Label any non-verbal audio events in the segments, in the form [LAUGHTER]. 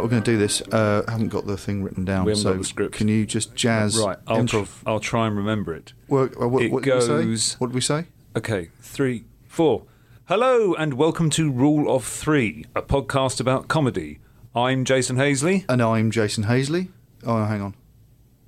Right, we're going to do this. Uh, I haven't got the thing written down. We haven't so got the script. Can you just jazz? Right, I'll, improv? I'll try and remember it. Well, uh, what, It what did we say? goes- What did we say? Okay, three, four. Hello and welcome to Rule of Three, a podcast about comedy. I'm Jason Hazeley. And I'm Jason Hazeley. Oh, hang on.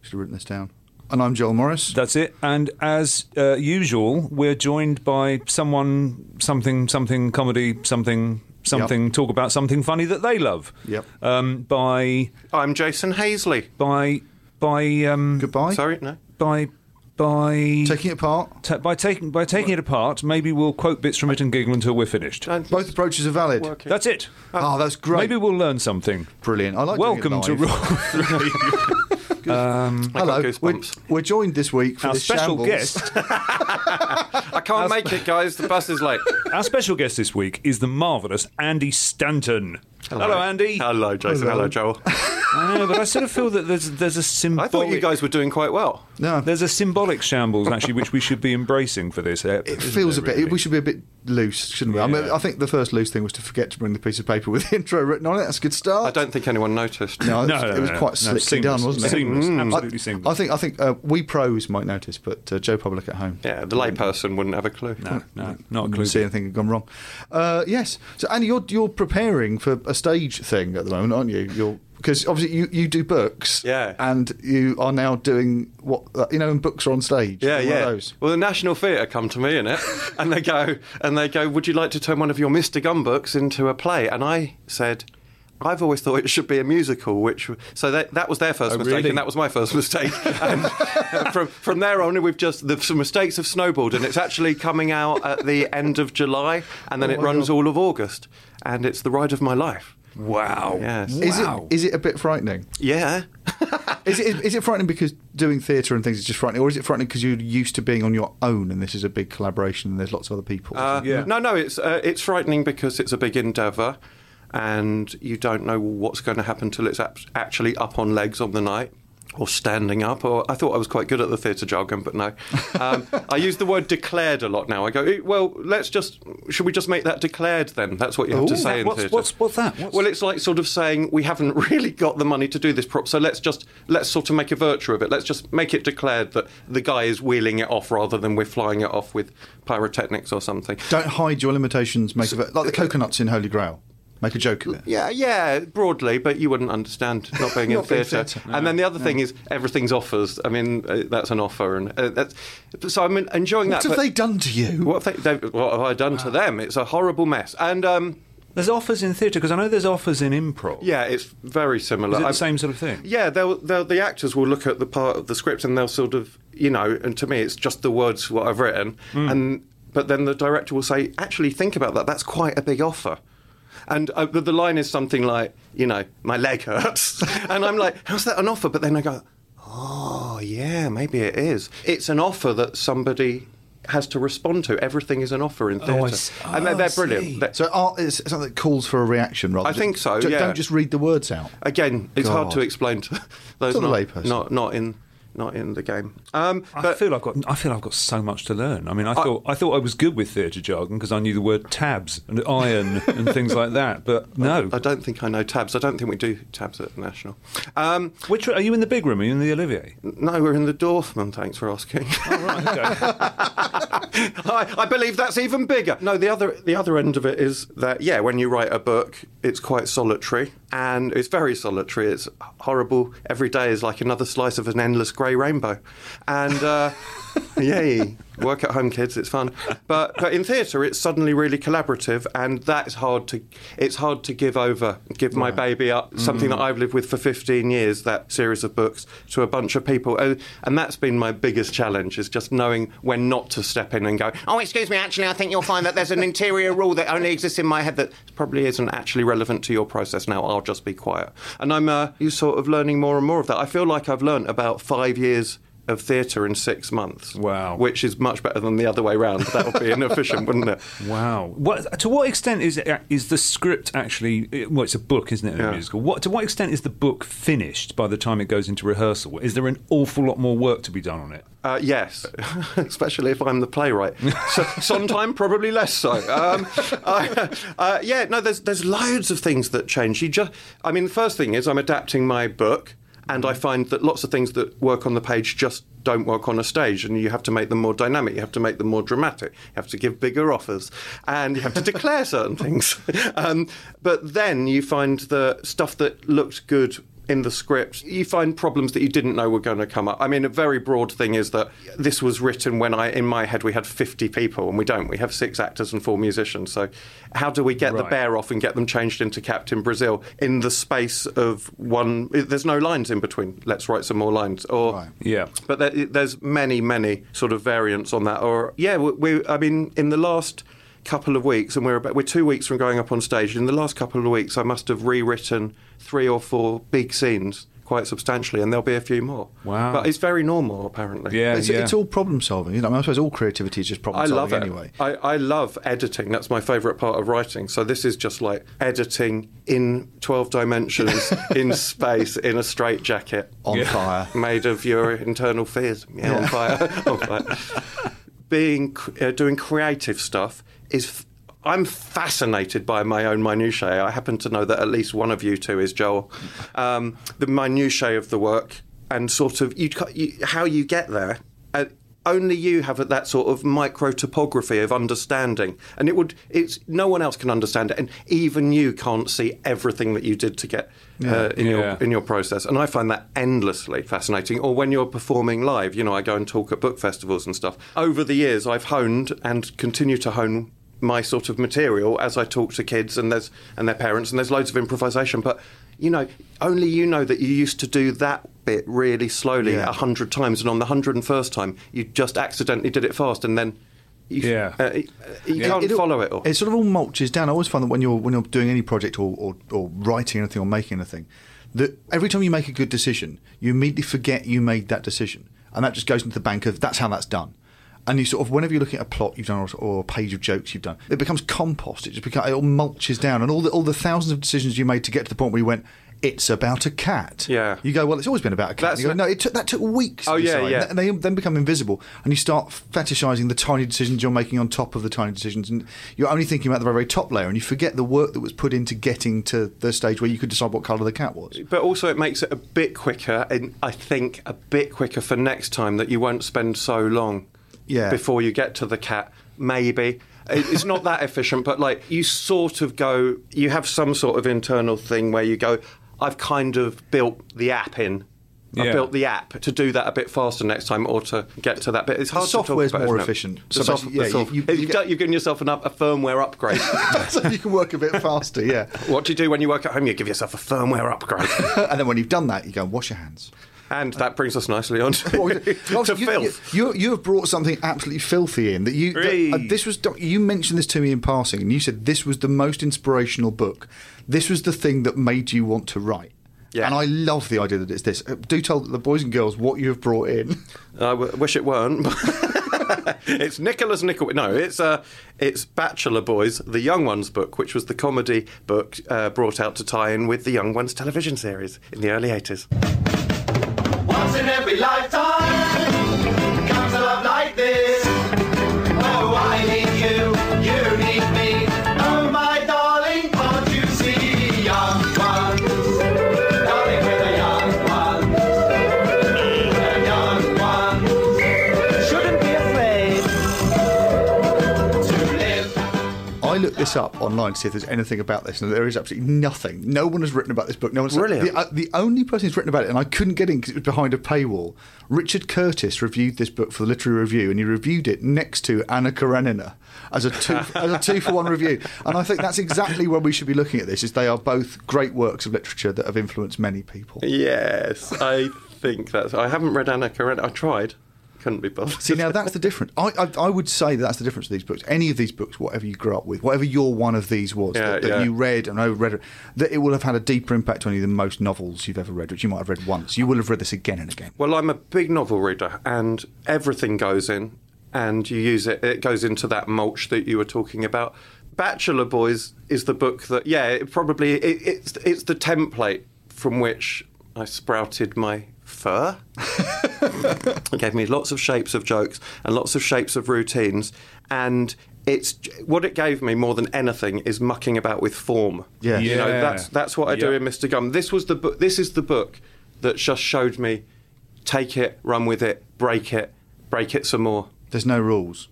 Should have written this down. And I'm Joel Morris. That's it. And as uh, usual, we're joined by someone, something, something, comedy, something, something, talk about something funny that they love. Yep. Um, by, I'm Jason Hazeley. by, by, um, Goodbye. Sorry, no. by, by, Taking it apart. ta- by taking by taking it apart. Maybe we'll quote bits from it and giggle until we're finished. And Both approaches are valid. working. That's it. Oh, that's great. Maybe we'll learn something. Brilliant. I like doing it Welcome to live. [LAUGHS] [LAUGHS] Rule um, Three. I got Hello. We're, we're joined this week for Our this special shambles. guest, [LAUGHS] I can't make it, guys. The bus is late. our special guest this week is the marvelous Andy Stanton. Hello, Andy. Hello, Jason. Hello, Joel. [LAUGHS] I know, but I sort of feel that there's there's a I symbolic. I thought you guys were doing quite well. No, There's a symbolic shambles actually, which we should be embracing for this. uh, it feels a bit. We should be a bit loose, shouldn't we? I, mean, I think the first loose thing was to forget to bring the piece of paper with the [LAUGHS] intro written on it. That's a good start. I don't think anyone noticed. No, it No, was, no, it was no, quite no, slickly seamless, done, wasn't it? Seamless, Mm. absolutely I, seamless. I think I think uh, we pros might notice, but uh, Joe Public at home Yeah, the layperson wouldn't have a clue. No, no, not a couldn't clue. see anything had gone wrong. Uh, yes. So Andy, you're you're preparing for a stage thing at the moment, aren't you? You're because obviously you, you do books, Yeah. and you are now doing what uh, you know, and books are on stage. Yeah, yeah. those. Well, the National Theatre come to me in it, [LAUGHS] and they go, and they go, "Would you like to turn one of your Mr. Gum books into a play?" And I said. I've always thought it should be a musical, which so that that was their first Oh, mistake, really? and that was my first mistake. [LAUGHS] and uh, from from there on, we've just the some mistakes have snowballed, and it's actually coming out at the end of July, and then Oh it runs God. all of August, and it's the ride of my life. Wow. Yes. Is Wow. it is it a bit frightening? Yeah, [LAUGHS] Is it is it frightening because doing theatre and things is just frightening, or is it frightening because you're used to being on your own and this is a big collaboration and there's lots of other people? Uh, Yeah. No, no, it's uh, it's frightening because it's a big endeavour, and you don't know what's going to happen till it's actually up on legs on the night. Or standing up, or I thought I was quite good at the theatre jargon, but no. Um, I use the word declared a lot now. I go, "Eh, well, let's just, should we just make that declared then? That's what you have to Ooh. say in What's, theatre. what's, what's that? What's, Well, it's like sort of saying we haven't [LAUGHS] really got the money to do this prop, so let's just let's sort of make a virtue of it. Let's just make it declared that the guy is wheeling it off rather than we're flying it off with pyrotechnics or something. Don't hide your limitations. Make it like the coconuts in Holy Grail. Make a joke of it. Yeah, yeah, broadly, but you wouldn't understand not [LAUGHS] being in Not being theatre. theatre. And then the other thing is everything's offers. I mean, uh, that's an offer, and uh, that's so I'm enjoying What that. What have they done to you? What, have they, they, what have I done to them? It's a horrible mess. And um, There's offers in theatre because I know there's offers in improv. Yeah, it's very similar. Is it the I've- same sort of thing? Yeah, they'll, they'll, the actors will look at the part of the script and they'll sort of, you know, and to me it's just the words what I've written, Hmm. and but then the director will say, actually think about that. That's quite a big offer. And uh, but the line is something like, you know, my leg hurts, [LAUGHS] and I'm like, how's that an offer? But then I go, oh yeah, maybe it is. It's an offer that somebody has to respond to. Everything is an offer in theatre, Oh, I s- and they're, oh, they're brilliant. They're- So art is something that calls for a reaction rather I think so, Ju- yeah. Don't just read the words out. Again, it's hard to explain to [LAUGHS] those To the not, layperson. not not in not in the game. Um, I feel I've got. I feel I've got so much to learn. I mean, I thought I thought I was good with theatre jargon because I knew the word tabs and iron and things like that. But [LAUGHS] no. I don't think I know tabs. I don't think we do tabs at the National. Um, Which are you in the big room? Are you in the Olivier? no, we're in the Dorfman. Thanks for asking. Oh, right. Okay. [LAUGHS] I, I believe that's even bigger. No, the other the other end of it is that yeah, when you write a book, it's quite solitary and it's very solitary. It's horrible. Every day is like another slice of an endless grey rainbow, and uh, [LAUGHS] [LAUGHS] yay, work at home, kids. It's fun. But but in theatre, it's suddenly really collaborative, and that's hard to it's hard to give over, give my baby up, something that I've lived with for 15 years. That series of books to a bunch of people, Uh, and that's been my biggest challenge is just knowing when not to step in and go. Oh, excuse me. Actually, I think you'll find that there's an interior rule that only exists in my head that probably isn't actually relevant to your process now. I'll just be quiet. And I'm uh, you sort of learning more and more of that. I feel like I've learnt about five years. Of theatre in six months. Wow. Which is much better than the other way round. That would be inefficient, wouldn't it? [LAUGHS] Wow. What, to what extent is it, is the script actually? Well, it's a book, isn't it? A Yeah. musical. What to what extent is the book finished by the time it goes into rehearsal? Is there an awful lot more work to be done on it? Uh, yes, [LAUGHS] especially if I'm the playwright. So, Sondheim, probably less so. Um, [LAUGHS] I, uh, yeah, no, there's there's loads of things that change. You just, I mean, the first thing is I'm adapting my book, and I find that lots of things that work on the page just don't work on a stage, and you have to make them more dynamic. You have to make them more dramatic. You have to give bigger offers, and you have to declare certain [LAUGHS] things. Um, but then you find the stuff that looked good in the script, you find problems that you didn't know were going to come up. I mean, a very broad thing is that this was written when I, in my head, we had 50 people, and we don't. We have six actors and four musicians. So, how do we get the bear off and get them changed into Captain Brazil in the space of one? There's no lines in between. Let's write some more lines. Or, Right. Yeah. but there, there's many, many sort of variants on that. Or, yeah, we, we I mean, in the last couple of weeks, and we're about, we're two weeks from going up on stage. In the last couple of weeks, I must have rewritten three or four big scenes quite substantially, and there'll be a few more. Wow. But it's very normal, apparently. Yeah, It's, yeah. it's all problem solving. You know, I, mean, I suppose all creativity is just problem I love solving it. anyway. I, I love editing. That's my favourite part of writing. So this is just like editing in 12 dimensions, [LAUGHS] in space, in a straight jacket. On Yeah. fire. [LAUGHS] made of your internal fears. Yeah, on fire. [LAUGHS] on fire. Being uh, doing creative stuff is. F- I'm fascinated by my own minutiae. I happen to know that at least one of you two is Joel. Um, the minutiae of the work and sort of you, you, how you get there. Uh, only you have that sort of micro topography of understanding, and it would. It's no one else can understand it, and even you can't see everything that you did to get uh, in Yeah. your in your process. And I find that endlessly fascinating. Or when you're performing live, you know, I go and talk at book festivals and stuff. Over the years, I've honed and continue to hone my sort of material as I talk to kids and there's and their parents and there's loads of improvisation. But you know, only you know that you used to do that bit really slowly Yeah. a hundred times, and on the hundred and first time, you just accidentally did it fast, and then. You, Yeah. uh, you Yeah. can't It- follow it all. It sort of all mulches down. I always find that when you're when you're doing any project or, or, or writing anything or making anything, that every time you make a good decision, you immediately forget you made that decision, and that just goes into the bank of that's how that's done. And you sort of whenever you're looking at a plot you've done or, or a page of jokes you've done, it becomes compost. It just becomes it all mulches down, and all the all the thousands of decisions you made to get to the point where you went. It's about a cat. Yeah. You go, well, it's always been about a cat. That's And you go, no, it took, that took weeks. Oh, yeah, yeah. And they then become invisible, and you start fetishizing the tiny decisions you're making on top of the tiny decisions, and you're only thinking about the very, very top layer, and you forget the work that was put into getting to the stage where you could decide what colour the cat was. But also, it makes it a bit quicker, and I think a bit quicker for next time that you won't spend so long Yeah. before you get to the cat. Maybe. It's not that [LAUGHS] efficient, but like you sort of go, you have some sort of internal thing where you go, I've kind of built the app in I Yeah. built the app to do that a bit faster next time, or to get to that bit. It's hard to talk software's about, more efficient. The So soft- basically, yeah, soft- you- you- you you've, get- you've given yourself an up, a firmware upgrade. [LAUGHS] so you can work a bit faster, yeah. what do you do when you work at home? You give yourself a firmware upgrade, [LAUGHS] and then when you've done that, you go and wash your hands. And that brings us nicely on [LAUGHS] to, Well, to you, filth. you, you have brought something absolutely filthy in that you. that- uh, this was you mentioned this to me in passing, and you said this was the most inspirational book. This was the thing that made you want to write. Yeah. And I love the idea that it's this. Uh, Do tell the boys and girls what you have brought in. I w- wish it weren't. [LAUGHS] it's Nicholas Nickel. No, it's uh, it's Bachelor Boys, the Young Ones book, which was the comedy book uh, brought out to tie in with the Young Ones television series in the early eighties. Once in every lifetime looked this up online to see if there's anything about this, and there is absolutely nothing. No one has written about this book. No one's really. The, uh, the only person who's written about it, and I couldn't get in because it was behind a paywall. Richard Curtis reviewed this book for the literary review, and he reviewed it next to Anna Karenina as a two as a two for one review. And I think that's exactly where we should be looking at this. Is they are both great works of literature that have influenced many people. Yes, I think that's. I haven't read Anna Karenina. I tried, couldn't be bothered. See, now that's the difference. I, I, I would say that that's the difference of these books. Any of these books, whatever you grew up with, whatever your one of these was Yeah, that, that yeah. you read and overread, that it will have had a deeper impact on you than most novels you've ever read, which you might have read once. You will have read this again and again. Well, I'm a big novel reader, and everything goes in, and you use it. It goes into that mulch that you were talking about. Bachelor Boys is the book that, yeah, it probably it, it's it's the template from which I sprouted my fur. it [LAUGHS] gave me lots of shapes of jokes and lots of shapes of routines, and it's what it gave me more than anything is mucking about with form. Yeah. you know that's that's what I do Yep. in Mr. Gum. This was the book. This is the book that just showed me take it, run with it, break it, break it some more. There's no rules.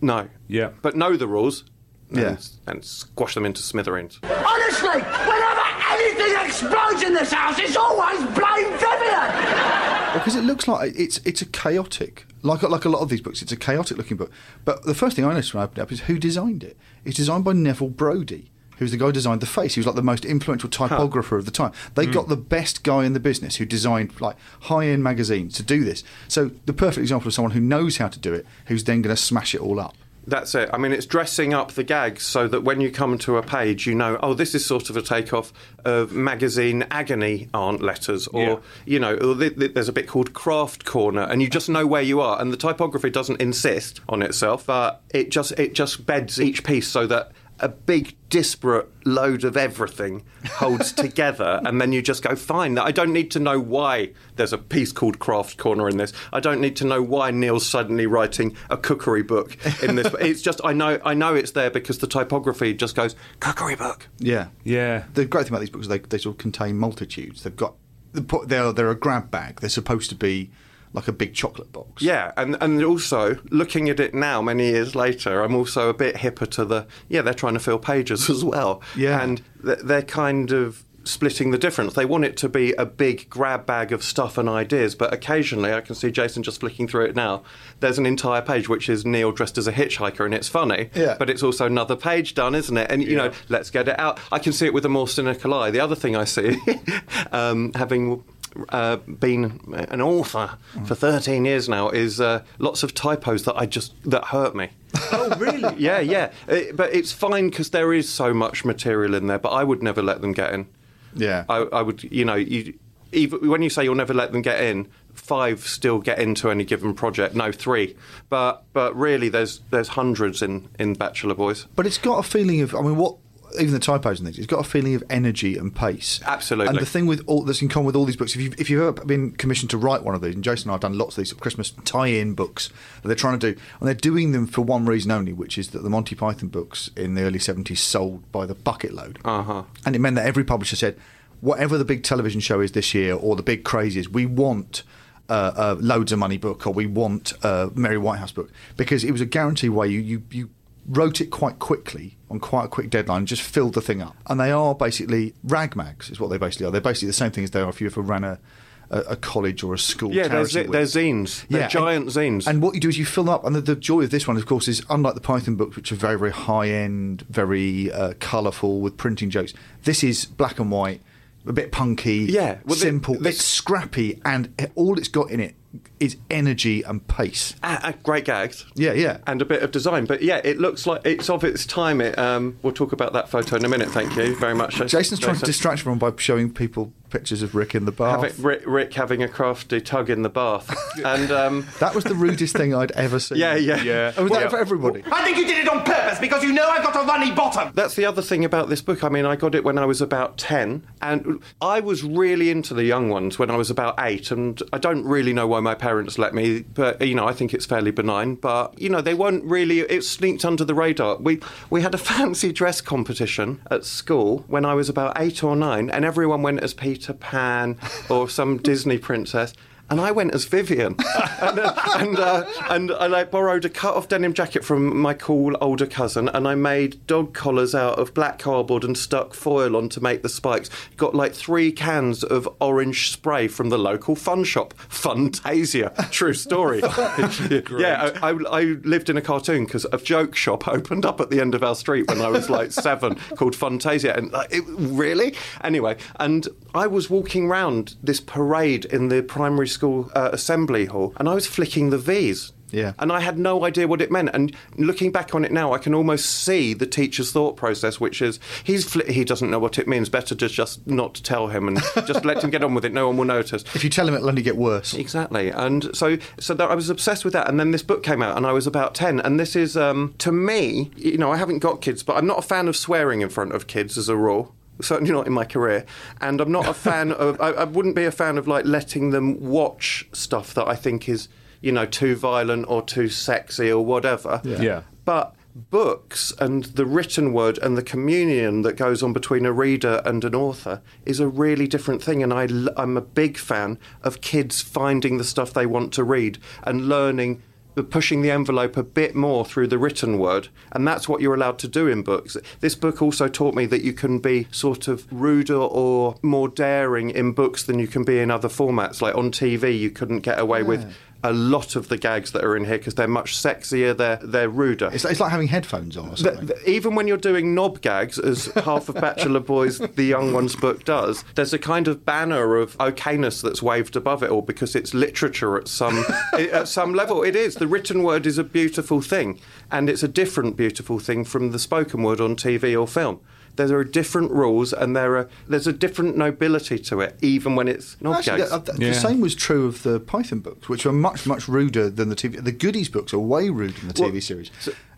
No. Yeah. But know the rules. And, Yeah. and squash them into smithereens. Honestly, whenever anything explodes in this house, it's always blame Vivian! Because it looks like it's it's a chaotic, like like a lot of these books, it's a chaotic looking book. But the first thing I noticed when I opened it up is who designed it. It's designed by Neville Brody, who's the guy who designed the face. He was like the most influential typographer of the time. They hmm. got the best guy in the business who designed like high end magazines to do this. So the perfect example of someone who knows how to do it, who's then going to smash it all up. That's it. I mean, it's dressing up the gags so that when you come to a page, you know, oh, this is sort of a takeoff of magazine agony aunt letters, or Yeah. you know, or th- th- there's a bit called craft corner, and you just know where you are. And the typography doesn't insist on itself, but it just it just beds each piece so that a big disparate load of everything holds [LAUGHS] together and then you just go fine i don't need to know why there's a piece called craft corner in this i don't need to know why neil's suddenly writing a cookery book in this [LAUGHS] it's just i know i know it's there because the typography just goes cookery book Yeah, Yeah. The great thing about these books is they, they sort of contain multitudes. They've got they're they're a grab bag. They're supposed to be like a big chocolate box. Yeah, and and also looking at it now, many years later, I'm also a bit hipper to the yeah. They're trying to fill pages [LAUGHS] as well. Yeah. and they're kind of splitting the difference. They want it to be a big grab bag of stuff and ideas, but occasionally I can see Jason just flicking through it now. There's an entire page which is Neil dressed as a hitchhiker, and it's funny. Yeah. but it's also another page done, isn't it? And you know, let's get it out. I can see it with a more cynical eye. The other thing I see, [LAUGHS] um, having uh, been an author for 13 years now is uh, lots of typos that I just that hurt me. [LAUGHS] Oh, really? yeah, yeah. Uh, but it's fine because there is so much material in there. But I would never let them get in. Yeah. I, I would, you know, you, even when you say you'll never let them get in, five still get into any given project. No, three. But but really, there's there's hundreds in in Bachelor Boys. But it's got a feeling of, I mean, what even the typos and things, it's got a feeling of energy and pace. Absolutely. And the thing with all that's in common with all these books, if you've, if you've ever been commissioned to write one of these, and Jason and I have done lots of these sort of Christmas tie-in books that they're trying to do, and they're doing them for one reason only, which is that the Monty Python books in the early 70s sold by the bucket load. Uh-huh. And it meant that every publisher said, whatever the big television show is this year or the big craze is, we want uh, a loads of money book or we want a Mary Whitehouse book because it was a guarantee way you, you, you wrote it quite quickly on quite a quick deadline and just filled the thing up. And they are basically rag mags, is what they basically are. They're basically the same thing as they are if you ever ran a, a, college or a school. Yeah, they're, with. they're zines. They're giant zines. And what you do is you fill them up, and the, the joy of this one, of course, is unlike the Python books, which are very, very high end, very uh, colourful with printing jokes. This is black and white, a bit punky, Yeah, well, the- simple. this- it's scrappy, and all it's got in it is energy and pace. Ah, great gags. Yeah, yeah. And a bit of design. But yeah, it looks like it's of its time. It, um, we'll talk about that photo in a minute. Thank you very much. Jason's trying to distract everyone by showing people pictures of Rick in the bath. Having, Rick, Rick having a crafty tug in the bath. [LAUGHS] and um, [LAUGHS] That was the rudest thing I'd ever seen. yeah, yeah. Yeah. And was that Yeah. for everybody? I think you did it on purpose because you know I've got a runny bottom. That's the other thing about this book. I mean, I got it when I was about 10, and I was really into the young ones when I was about 8, and I don't really know why my parents let me, but, you know, I think it's fairly benign. But, you know, they weren't really, it sneaked under the radar. We, we had a [LAUGHS] fancy dress competition at school when I was about 8 or 9, and everyone went as Peter Pan or some Disney princess. And I went as Vivian, [LAUGHS] and, uh, and, uh, and I borrowed a cut-off denim jacket from my cool older cousin, and I made dog collars out of black cardboard and stuck foil on to make the spikes. Got like three cans of orange spray from the local fun shop, Funtasia. True story. [LAUGHS] yeah, I, I, I lived in a cartoon because a joke shop opened up at the end of our street when I was like [LAUGHS] seven, called Funtasia, and uh, it, really, anyway, and I was walking round this parade in the primary school uh, assembly hall, and I was flicking the V's. Yeah. And I had no idea what it meant. And looking back on it now, I can almost see the teacher's thought process, which is he's fli- he doesn't know what it means. Better to just not tell him and [LAUGHS] just let him get on with it. No one will notice. If you tell him, it'll only get worse. Exactly, and so so that I was obsessed with that, and then this book came out, and I was about ten, and this is um, to me, you know, I haven't got kids, but I'm not a fan of swearing in front of kids as a rule. Certainly not in my career, and I'm not a fan [LAUGHS] of. I, I wouldn't be a fan of like letting them watch stuff that I think is, you know, too violent or too sexy or whatever. Yeah. But books and the written word and the communion that goes on between a reader and an author is a really different thing. And I, am a big fan of kids finding the stuff they want to read and learning. Pushing the envelope a bit more through the written word, and that's what you're allowed to do in books. This book also taught me that you can be sort of ruder or more daring in books than you can be in other formats. Like on TV, you couldn't get away with a lot of the gags that are in here because they're much sexier, they're they're ruder. It's, it's like having headphones on or Th- something. th- even when you're doing knob gags, as half of Bachelor [LAUGHS] Boys, the Young Ones book does, there's a kind of banner of okayness that's waved above it all because it's literature at some [LAUGHS] at some level. It is the written word is a beautiful thing, and it's a different beautiful thing from the spoken word on TV or film. There are different rules, and there are there's a different nobility to it, even when it's knob Actually, gags. the, the- Yeah. the same was true of the Python books, which were much, much ruder than the TV. The Goodies books are way ruder than the TV Well, series.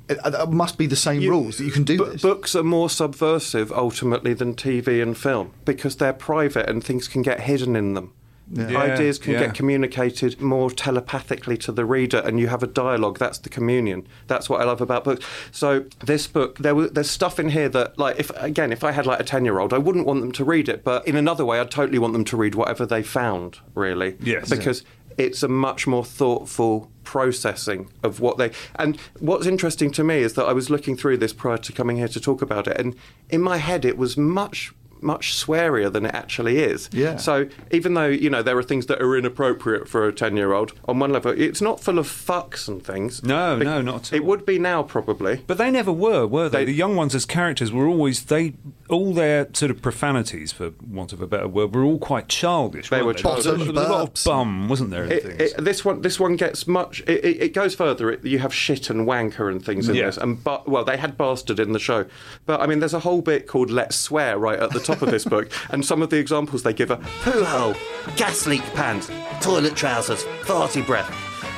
it, uh, it must be the same rules that you can do Bu- this. Books are more subversive ultimately than TV and film because they're private and things can get hidden in them. Yeah, Ideas can yeah. get communicated more telepathically to the reader, and you have a dialogue. That's the communion. That's what I love about books. So this book, there was, there's stuff in here that, like, if again, if I had like a ten-year-old, I wouldn't want them to read it, but in another way, I'd totally want them to read whatever they found. Really, Yes. because it's a much more thoughtful processing of what they and what's interesting to me is that I was looking through this prior to coming here to talk about it and in my head it was much much swearier than it actually is. Yeah. So even though you know there are things that are inappropriate for a ten-year-old, on one level, it's not full of fucks and things. No, no, not at It would be now probably. But they never were, were they? They- the young ones as characters were always they all their sort of profanities, for want of a better word, were all quite childish. They weren't There was a- childish. There was a lot of bum, wasn't there? It, it, this one, this one gets much. It, it, it goes further. It, you have shit and wanker and things in Yeah. this, and but well, they had bastard in the show, but I mean, there's a whole bit called "Let's Swear" right at the top of this book, and some of the examples they give are poo hole, gas leak pants, toilet trousers, farty breath,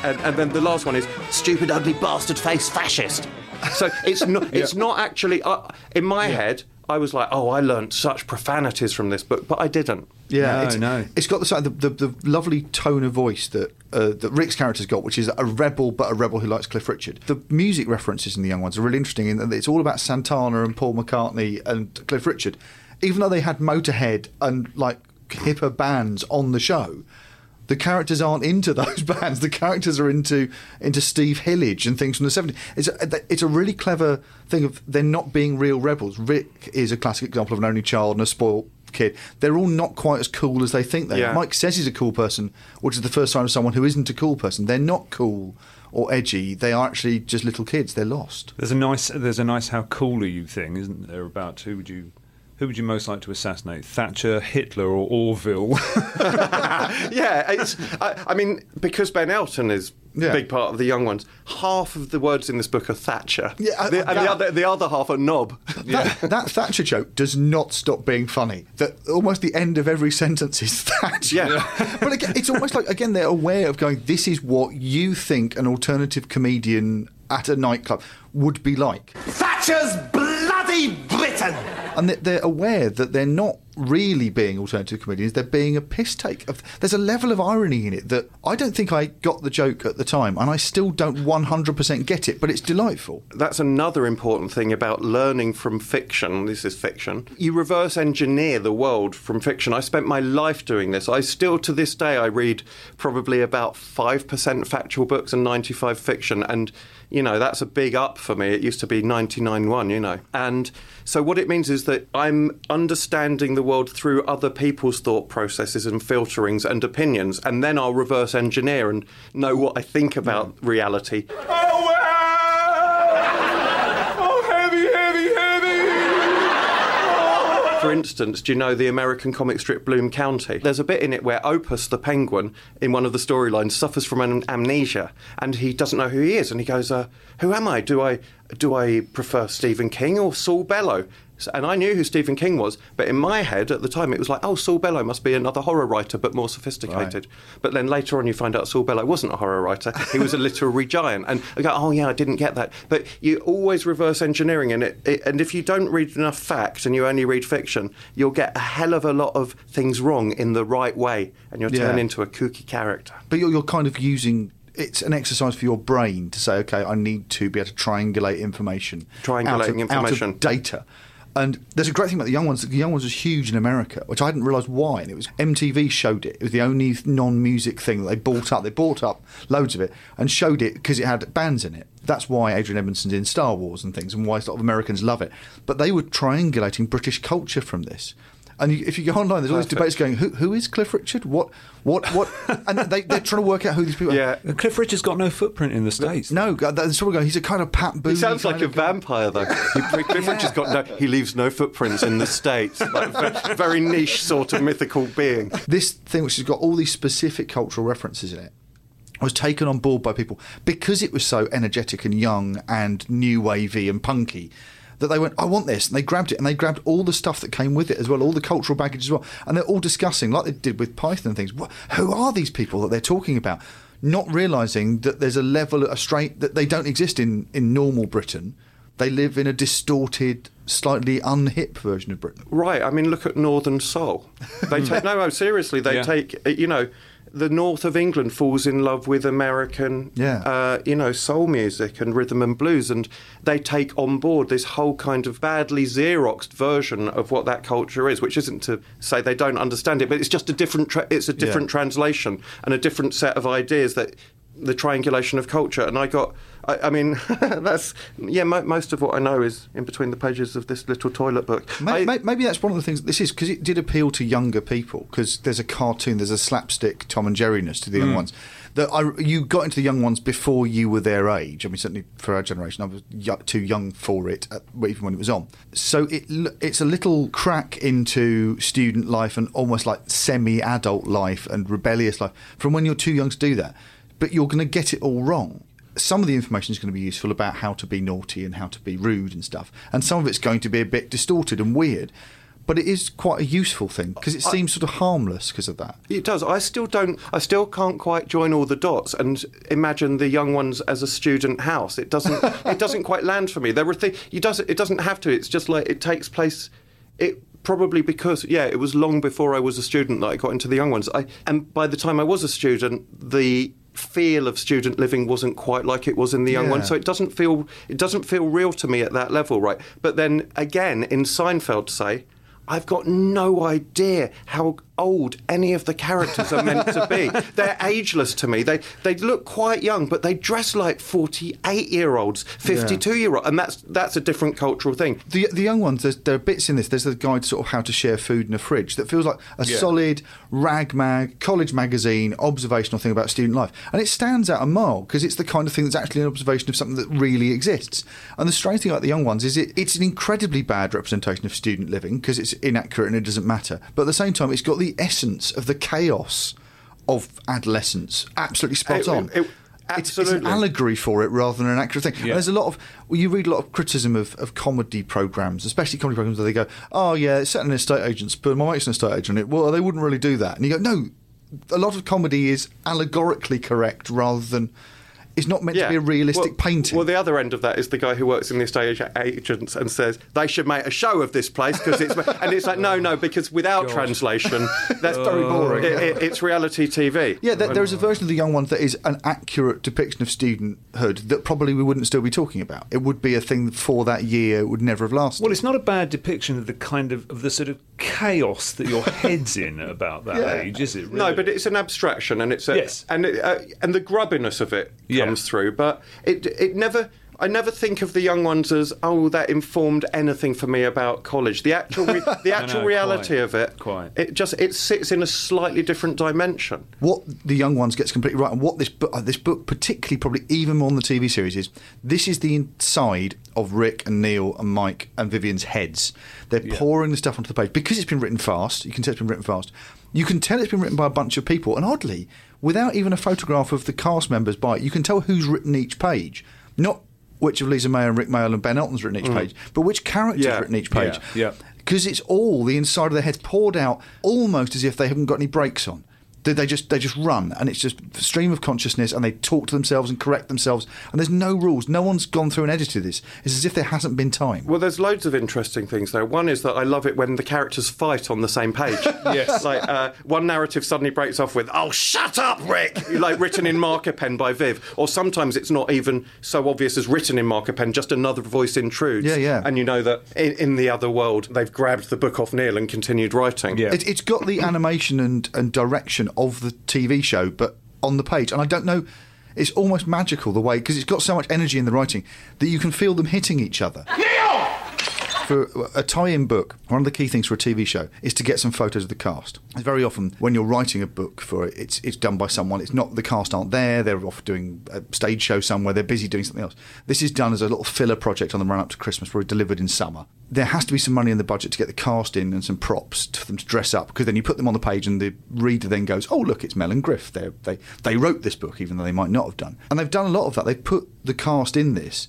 and, and then the last one is stupid, ugly bastard face fascist. So it's not. [LAUGHS] It's not actually. Uh, in my head, I was like, oh, I learnt such profanities from this book, but I didn't. Yeah, No, it's, no. it's got the, sort of- the, the the lovely tone of voice that uh, that Rick's character's got, which is a rebel, but a rebel who likes Cliff Richard. The music references in the young ones are really interesting in that it's all about Santana and Paul McCartney and Cliff Richard, even though they had Motorhead and like hipper bands on the show. The characters aren't into [LAUGHS] those bands. The characters are into into Steve Hillage and things from the seventies. It's a, it's a really clever thing of they're not being real rebels. Rick is a classic example of an only child and a spoiled kid. They're all not quite as cool as they think they Yeah. are. Mike says he's a cool person, which is the first sign of someone who isn't a cool person. They're not cool or edgy. They are actually just little kids. They're lost. There's a nice, there's a nice how cool are you thing, isn't there? About who would you, who would you most like to assassinate? Thatcher, Hitler, or Orville? [LAUGHS] yeah, it's, I, I mean, because Ben Elton is Yeah. a big part of the young ones, half of the words in this book are Thatcher. Yeah, I- the, and yeah. the other, the other half are knob. That, that Thatcher joke does not stop being funny. That almost the end of every [LAUGHS] sentence is Thatcher. Yeah. [LAUGHS] but again, it's almost like again they're aware of going. This is what you think an alternative comedian at a nightclub would be like, Thatcher's bloody Britain! and they're aware that they're not really being alternative comedians. They're being a piss take. Of, there's a level of irony in it that I don't think I got the joke at the time, and I still don't 100% get it. But it's delightful. That's another important thing about learning from fiction. This is fiction. You reverse engineer the world from fiction. I spent my life doing this. I still, to this day, I read probably about 5% factual books and 95 fiction. And, you know, that's a big up for me. It used to be 99.1, you know. And so what it means is that I'm understanding the world through other people's thought processes and filterings and opinions. And then I'll reverse engineer and know what I think about hmm. reality. Oh, For instance, do you know the American comic strip Bloom County? There's a bit in it where Opus, the penguin, in one of the storylines, suffers from an amnesia, and he doesn't know who he is. And he goes, uh, "Who am I? Do I do I prefer Stephen King or Saul Bellow?" And I knew who Stephen King was, but in my head at the time it was like, "Oh, Saul Bellow must be another horror writer, but more sophisticated." But then later on, you find out Saul Bellow wasn't a horror writer; he was a literary [LAUGHS] giant. And I go, "Oh yeah, I didn't get that." But you always reverse engineering, and it, it, and if you don't read enough fact and you only read fiction, you'll get a hell of a lot of things wrong in the right way, and you'll turn Yeah. into a kooky character. But you're, you're kind of using. It's an exercise for your brain to say, okay, I need to be able to triangulate information, Triangulating out of, information. out of data. And there's a great thing about the young ones. The young ones was huge in America, which I hadn't realised why. And it was MTV showed it. It was the only non-music thing that they bought up. They bought up loads of it and showed it because it had bands in it. That's why Adrian Edmondson's in Star Wars and things, and why a lot of Americans love it. But they were triangulating British culture from this. And you, if you go online, there's all these debates going, who, who is Cliff Richard? What, what, what? [LAUGHS] and they, they're trying to work out who these people are. Yeah. Cliff Richard's got no footprint in the states. No, they're sort of going, he's a kind of Pat Boone. He sounds like a guy. vampire, though. He, Cliff Richard's got no. He leaves no footprints in the states. Like very niche sort of mythical being. This thing, which has got all these specific cultural references in it, was taken on board by people because it was so energetic and young and new wavy and punky. That they went, I want this, and they grabbed it, and they grabbed all the stuff that came with it as well, all the cultural baggage as well, and they're all discussing, like they did with Python and things. Who are these people that they're talking about? Not realizing that there's a level, a straight that they don't exist in in normal Britain. They live in a distorted, slightly unhip version of Britain. Right. I mean, look at Northern Soul. They [LAUGHS] take no, no. Seriously, they Yeah. take. uh, You know, the north of England falls in love with American, Yeah. uh, you know, soul music and rhythm and blues, and they take on board this whole kind of badly xeroxed version of what that culture is. Which isn't to say they don't understand it, but it's just a different. Tra- it's a different translation and a different set of ideas that the triangulation of culture. And I got. I, I mean, [LAUGHS] that's yeah. Mo- most of what I know is in between the pages of this little toilet book. May- I- Maybe that's one of the things this is because it did appeal to younger people because there's a cartoon, there's a slapstick Tom and Jerryness to the young hmm. ones. That I, you got into the young ones before you were their age. I mean, certainly for our generation, I was y- too young for it, at, even when it was on. So it it's a little crack into student life and almost like semi-adult life and rebellious life from when you're too young to do that. But you're going to get it all wrong some of the information is going to be useful about how to be naughty and how to be rude and stuff, and some of it's going to be a bit distorted and weird. But it is quite a useful thing because it seems sort of harmless because of that. It does. I still don't. I still can't quite join all the dots and imagine the young ones as a student house. It doesn't. [LAUGHS] it doesn't quite land for me. There were things. You does. It doesn't have to. It's just like it takes place. It probably because yeah, it was long before I was a student that I got into the young ones. I and by the time I was a student, the feel of student living wasn't quite like it was in the young Yeah. ones. So it doesn't feel. It doesn't feel real to me at that level, right? But then again, in Seinfeld, say. I've got no idea how old any of the characters are meant to be. [LAUGHS] They're ageless to me. They they look quite young, but they dress like forty-eight year olds, fifty-two year old, and that's that's a different cultural thing. The, the young ones, there's, there are bits in this. There's a guide to sort of how to share food in a fridge that feels like a Yeah. solid rag mag, college magazine, observational thing about student life. And it stands out a mile because it's the kind of thing that's actually an observation of something that really exists. And the strange thing about the young ones is it, it's an incredibly bad representation of student living because it's inaccurate and it doesn't matter. But at the same time, it's got the essence of the chaos of adolescence absolutely spot It- on. it- It's, it's an allegory for it rather than an actual thing. Yeah. there's a lot of well, you read a lot of criticism of, of comedy programs, especially comedy programs where they go, "Oh yeah, it's set in estate agents, but my mate's an estate agent." It well, they wouldn't really do that. And you go, "No, a lot of comedy is allegorically correct rather than it's not meant to be a realistic well, painting." Well, the other end of that is the guy who works in the estate agents and says they should make a show of this place because it's and it's like no, no, because without translation, [LAUGHS] that's very boring. It, it, it's reality TV. yeah, there, there is a version of the young ones that is an accurate depiction of studenthood that probably we wouldn't still be talking about. It would be a thing for that year; it would never have lasted. Well, it's not a bad depiction of the kind of of the sort of chaos that your [LAUGHS] head's in about that Yeah. age, is it? Really? No, but it's an abstraction, and it's a, Yes. and it, uh, and the grubbiness of it Yeah. Comes through. But it it never. I never think of the young ones as oh that informed anything for me about college. The actual re- [LAUGHS] the actual no, reality quite, of it, quite. it just it sits in a slightly different dimension. what the young ones gets completely right, and what this book, uh, this book particularly, probably even more than the TV series is, this is the inside of Rick and Neil and Mike and Vivian's heads. They're pouring the stuff onto the page because it's been written fast. You can tell it's been written fast. You can tell it's been written by a bunch of people, and oddly, without even a photograph of the cast members by it, you can tell who's written each page. Not which of Lise Mayer and Rick Mayall and Ben Elton's written each mm. page, but which character's Yeah. written each page Yeah, yeah. because it's all the inside of their heads poured out almost as if they haven't got any brakes on. They, they just they just run, and it's just stream of consciousness, and they talk to themselves and correct themselves, and there's no rules. No one's gone through and edited this. It's as if there hasn't been time. Well, there's loads of interesting things there. One is that I love it when the characters fight on the same page. [LAUGHS] Yes. [LAUGHS] Like uh, one narrative suddenly breaks off with "Oh, shut up, Rick!" [LAUGHS] like written in marker pen by Viv, or sometimes it's not even so obvious as written in marker pen. Just another voice intrudes. Yeah, yeah. And you know that in, in the other world they've grabbed the book off Neil and continued writing. Yeah. It, it's got the animation and, and direction of the TV show, but on the page. And I don't know, it's almost magical the way, because it's got so much energy in the writing that you can feel them hitting each other. For a tie-in book, one of the key things for a TV show is to get some photos of the cast. Very often when you're writing a book for it, it's it's done by someone. It's not the cast aren't there. They're off doing a stage show somewhere. They're busy doing something else. This is done as a little filler project on the run up to Christmas, where probably delivered in summer. There has to be some money in the budget to get the cast in and some props for them to dress up because then you put them on the page and the reader then goes, "Oh look, it's Mel and Griff. They they they wrote this book even though they might not have done." And they've done a lot of that. They've put the cast in this.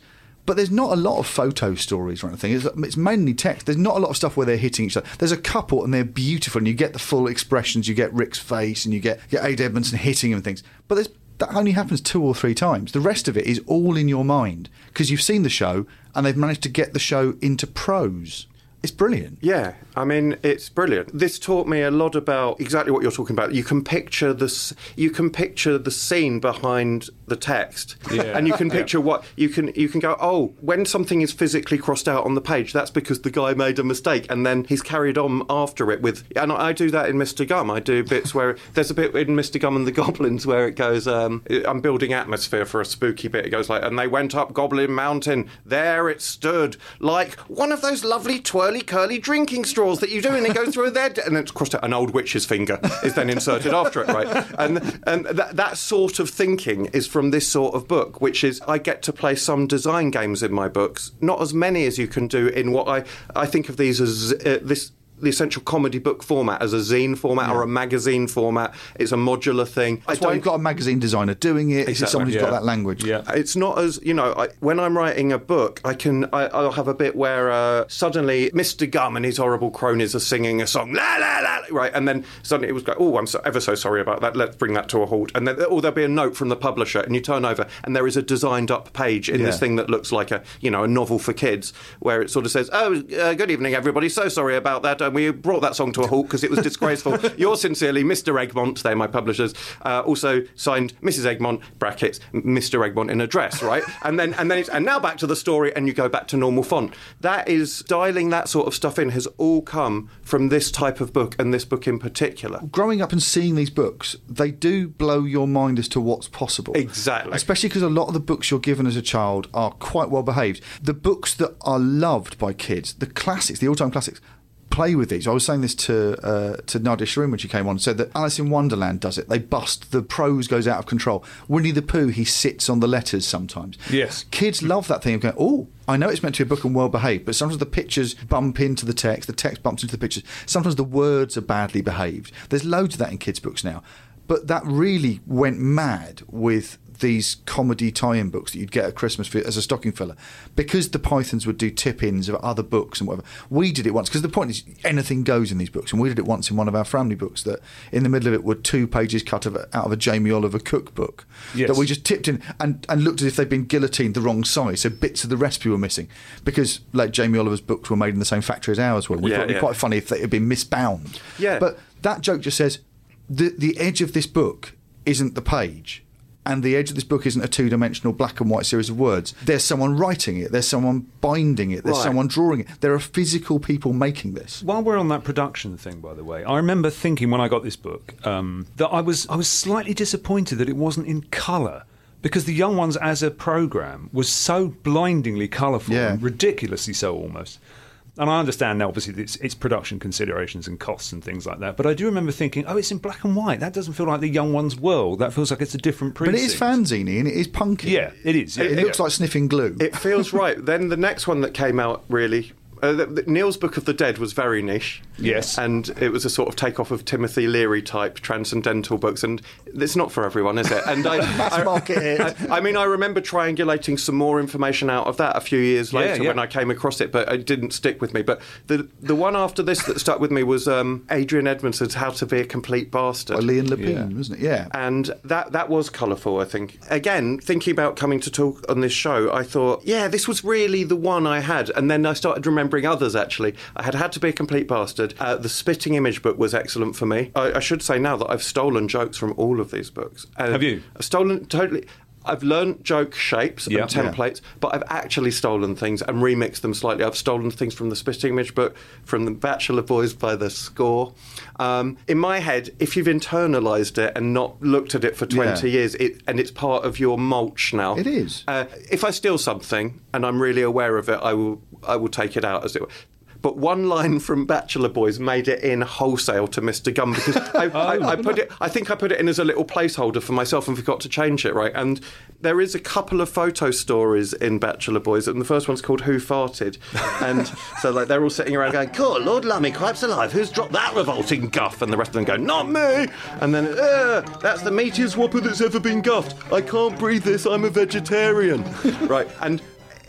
But there's not a lot of photo stories or anything. It's, it's mainly text. There's not a lot of stuff where they're hitting each other. There's a couple and they're beautiful, and you get the full expressions. You get Rick's face, and you get, you get Edmondson hitting him and things. But there's, that only happens two or three times. The rest of it is all in your mind because you've seen the show and they've managed to get the show into prose. It's brilliant. Yeah, I mean it's brilliant. This taught me a lot about exactly what you're talking about. You can picture this. You can picture the scene behind the text, Yeah. and you can picture what you can. You can go, oh, when something is physically crossed out on the page, that's because the guy made a mistake, and then he's carried on after it with. And I do that in Mr. Gum. I do bits where there's a bit in Mr. Gum and the [LAUGHS] Goblins where it goes. Um, I'm building atmosphere for a spooky bit. It goes like, and they went up Goblin Mountain. There it stood, like one of those lovely twirly curly drinking straws that you do, and it goes through there, and it's crossed out. An old witch's finger is then inserted after it, right? And and that, that sort of thinking is from this sort of book, which is I get to play some design games in my books, not as many as you can do in what I I think of these as uh, this. The essential comedy book format as a zine format or a magazine format. It's a modular thing. That's why you've got a magazine designer doing it. It's Exactly, someone who's got that language. Yeah. It's not as you know. I, when I'm writing a book, I can I, I'll have a bit where uh, suddenly Mr. Gum and his horrible cronies are singing a song, la la la, right, and then suddenly it was like, oh, I'm so, ever so sorry about that. Let's bring that to a halt. And then, or there'll be a note from the publisher, and you turn over, and there is a designed up page in this thing that looks like a you know a novel for kids, where it sort of says, oh, uh, good evening, everybody. So sorry about that. And we brought that song to a halt because it was disgraceful. [LAUGHS] Yours sincerely, Mr. Egmont, they're my publishers, uh, also signed Mrs. Egmont, brackets, Mr. Egmont in a dress, right? [LAUGHS] And then, and then, it's, and now back to the story, and you go back to normal font. That is, dialing that sort of stuff in has all come from this type of book, and this book in particular. growing up and seeing these books, they do blow your mind as to what's possible. Exactly. Especially because a lot of the books you're given as a child are quite well behaved. The books that are loved by kids, the classics, the all-time classics. Play with these. I was saying this to uh, to Nadia Shireen when she came on. Said that Alice in Wonderland does it. They bust. The prose goes out of control. Winnie the Pooh. He sits on the letters sometimes. Yes. Kids love that thing of going. Oh, I know it's meant to be a book and well behaved, but sometimes the pictures bump into the text. The text bumps into the pictures. Sometimes the words are badly behaved. There's loads of that in kids' books now. But that really went mad with these comedy tie-in books that you'd get at Christmas for, as a stocking filler, because the Pythons would do tip-ins of other books and whatever. We did it once because the point is anything goes in these books, and we did it once in one of our family books. That in the middle of it were two pages cut of, out of a Jamie Oliver cookbook Yes. that we just tipped in and, and looked as if they'd been guillotined the wrong size, so bits of the recipe were missing because like Jamie Oliver's books were made in the same factory as ours were. We Yeah, thought it'd be quite funny if they had been misbound. Yeah. but that joke just says the the edge of this book isn't the page. And the edge of this book isn't a two dimensional black and white series of words. There's someone writing it, there's someone binding it, there's Right. someone drawing it. There are physical people making this. While we're on that production thing, by the way, I remember thinking when I got this book um, that I was I was slightly disappointed that it wasn't in colour because the Young Ones as a program was so blindingly colourful, Yeah. and ridiculously so almost. And I understand now, obviously, it's, it's production considerations and costs and things like that. But I do remember thinking, oh, it's in black and white. That doesn't feel like the Young Ones world. That feels like it's a different But it is fanzine and it is punky. Yeah, it is. It, Yeah, looks yeah. like sniffing glue. It feels [LAUGHS] right. Then the next one that came out really. Uh, the, the- Neil's Book of the Dead was very niche. Yes. And it was a sort of takeoff of Timothy Leary type transcendental books. And it's not for everyone, is it? And I, [LAUGHS] I. I, I mean, I remember triangulating some more information out of that a few years later yeah. when I came across it, but it didn't stick with me. But the the one after this that stuck with me was um, Adrian Edmondson's How to Be a Complete Bastard by Leon Lepine, wasn't it? Yeah. and that that was colourful. I think. Again, thinking about coming to talk on this show, I thought, yeah, this was really the one I had, and then I started remembering others. Actually, I had had to be a complete bastard. Uh, the Spitting Image book was excellent for me. I, I should say now that I've stolen jokes from all of these books. Uh, Have you? I've stolen totally. I've learned joke shapes Yeah. and templates, but I've actually stolen things and remixed them slightly. I've stolen things from the Spitting Image book, from the Bachelor Boys by the score. Um, in my head, if you've internalized it and not looked at it for 20 Yeah. years, it, and it's part of your mulch now. It is. Uh, if I steal something and I'm really aware of it, I will I will take it out as it were. But one line from Bachelor Boys made it in wholesale to Mr. Gum because I, [LAUGHS] I, oh, I put it. I think I put it in as a little placeholder for myself and forgot to change it. Right, and there is a couple of photo stories in Bachelor Boys, and the first one's called "Who Farted," and so like they're all sitting around going, "Cool, Lord Lummy, cripes alive! Who's dropped that revolting guff?" And the rest of them go, "Not me!" And then, "That's the meatiest whopper that's ever been guffed. I can't breathe this. I'm a vegetarian." [LAUGHS] right, and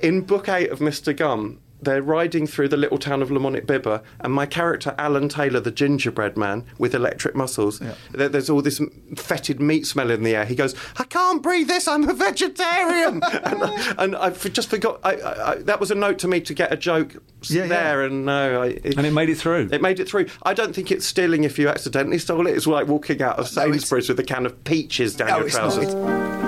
in book eight of Mr. Gum, they're riding through the little town of Lamonic Bibber, and my character, Alan Taylor, the gingerbread man with electric muscles, there, there's all this fetid meat smell in the air. He goes, I can't breathe this, I'm a vegetarian. [LAUGHS] and I, and I f- just forgot, I, I, I, that was a note to me to get a joke s- Yeah, yeah. there, and no. I, it, And it made it through. It made it through. I don't think it's stealing if you accidentally stole it. It's like walking out of Sainsbury's with a can of peaches down No, your it's not. trousers.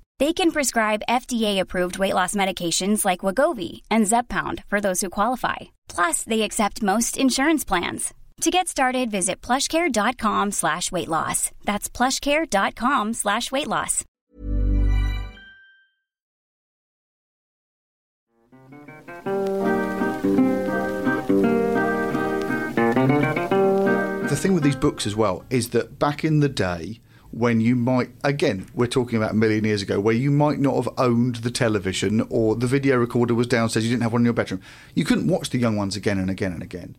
They can prescribe FDA-approved weight loss medications like Wegovy and Zepbound for those who qualify. Plus, they accept most insurance plans. To get started, visit plushcare.com slash weight loss. That's plushcare.com slash weight loss. the thing with these books as well is that back in the day when you might again we're talking about a million years ago where you might not have owned the television or the video recorder was downstairs you didn't have one in your bedroom you couldn't watch the young ones again and again and again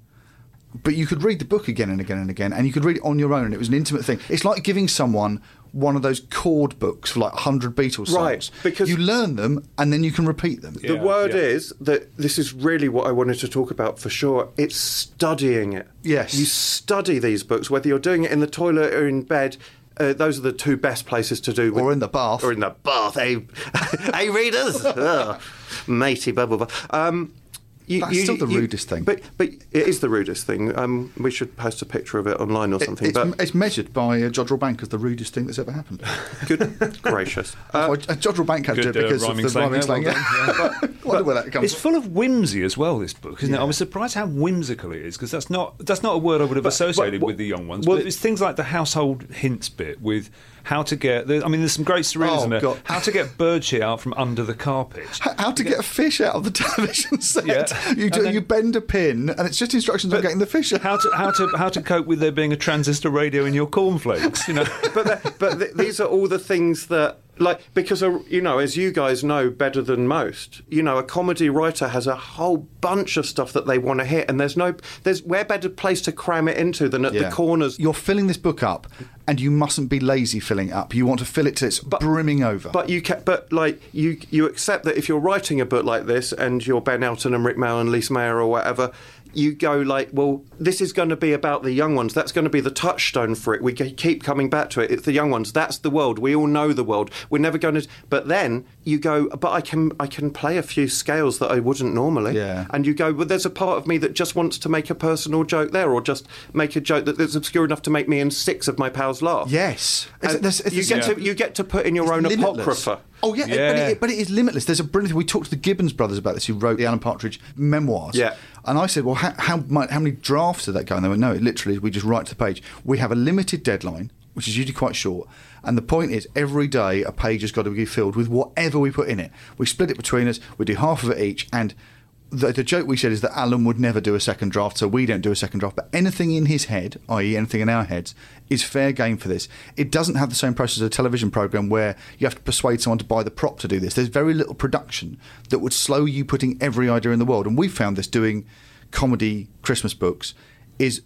but you could read the book again and again and again and you could read it on your own and it was an intimate thing it's like giving someone one of those chord books for like 100 Beatles songs Right, because- you learn them and then you can repeat them The word is that this is really what I wanted to talk about for sure. It's studying it. Yes. You study these books, whether you're doing it in the toilet or in bed. Uh, those are the two best places to do. Or in the bath. Or in the bath. Hey, [LAUGHS] hey readers. [LAUGHS] Ugh. Matey bubble bath. Um, you, That's still the rudest thing. But but it is the rudest thing. Um, we should post a picture of it online or It- something. it's, but it's measured by uh, Jodrell Bank as the rudest thing that's ever happened. [LAUGHS] good gracious. [LAUGHS] Uh, Well, uh, Jodrell Bank had to Good, it uh, because of the slang rhyming there, slang. well [LAUGHS] yeah. done, I wonder where that comes It's from. full of whimsy as well. This book, isn't it? I was surprised how whimsical it is because that's not that's not a word I would have associated but- with the young ones. well- but it's things like the household hints bit with how to get. I mean, there's some great surrealism Oh, there. How to get bird shit out from under the carpet. H- How to get a fish out of the [LAUGHS] television set? Yeah. You do, then- you bend a pin, and it's just instructions on getting the fish out. How to how to how to cope with there being a transistor radio in your cornflakes? You know. [LAUGHS] but the, but th- these are all the things that like because uh, you know as you guys know better than most you know a comedy writer has a whole bunch of stuff that they want to hit and there's no there's where better place to cram it into than at Yeah. the corners You're filling this book up, and you mustn't be lazy filling it up. You want to fill it to it's brimming over. but you ca- but like you you accept that if you're writing a book like this and you're Ben Elton and Rik Mayall and Lise Mayer or whatever you go like well this is going to be about the young ones that's going to be the touchstone for it we keep coming back to it it's the young ones that's the world we all know the world we're never going to but then you go but I can I can play a few scales that I wouldn't normally Yeah. and you go well there's a part of me that just wants to make a personal joke there or just make a joke that, that's obscure enough to make me and six of my pals laugh yes, It's- and there's- it's you get same- to you get to put in your own limitless. apocrypha. Oh yeah, But, Yeah. it, but it is limitless. There's a brilliant. We talked to the Gibbons brothers about this, who wrote the Alan Partridge memoirs. Yeah. And I said, well, how how, how many drafts did that go? And they went, no, it literally we just write to the page. We have a limited deadline, which is usually quite short. And the point is, every day a page has got to be filled with whatever we put in it. We split it between us. We do half of it each, and. The, the joke we said is that Alan would never do a second draft, so we don't do a second draft. But anything in his head, i.e., anything in our heads, is fair game for this. It doesn't have the same process as a television program where you have to persuade someone to buy the prop to do this. There's very little production that would slow you putting every idea in the world. And we found this doing comedy Christmas books is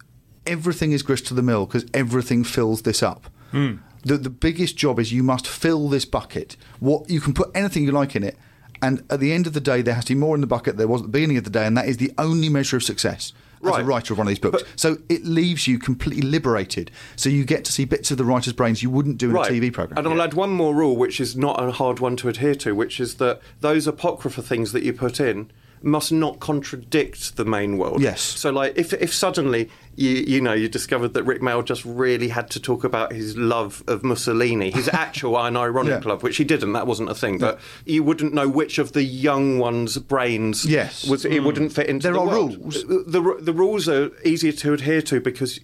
everything is grist to the mill because everything fills this up. Hmm. The, the biggest job is you must fill this bucket. What you can put anything you like in it, and at the end of the day, there has to be more in the bucket than there was at the beginning of the day, and that is the only measure of success as a writer of one of these books. But- so it leaves you completely liberated. So you get to see bits of the writer's brains you wouldn't do in a TV program. And I'll add one more rule, which is not a hard one to adhere to, which is that those apocrypha things that you put in, must not contradict the main world. Yes. So, like, if if suddenly you you know you discovered that Rik Mayall just really had to talk about his love of Mussolini, his [LAUGHS] actual and ironic Yeah. love, which he didn't, that wasn't a thing. But you wouldn't know which of the young ones' brains Yes. was it hmm. wouldn't fit into There the are world. rules. The, the the rules are easier to adhere to because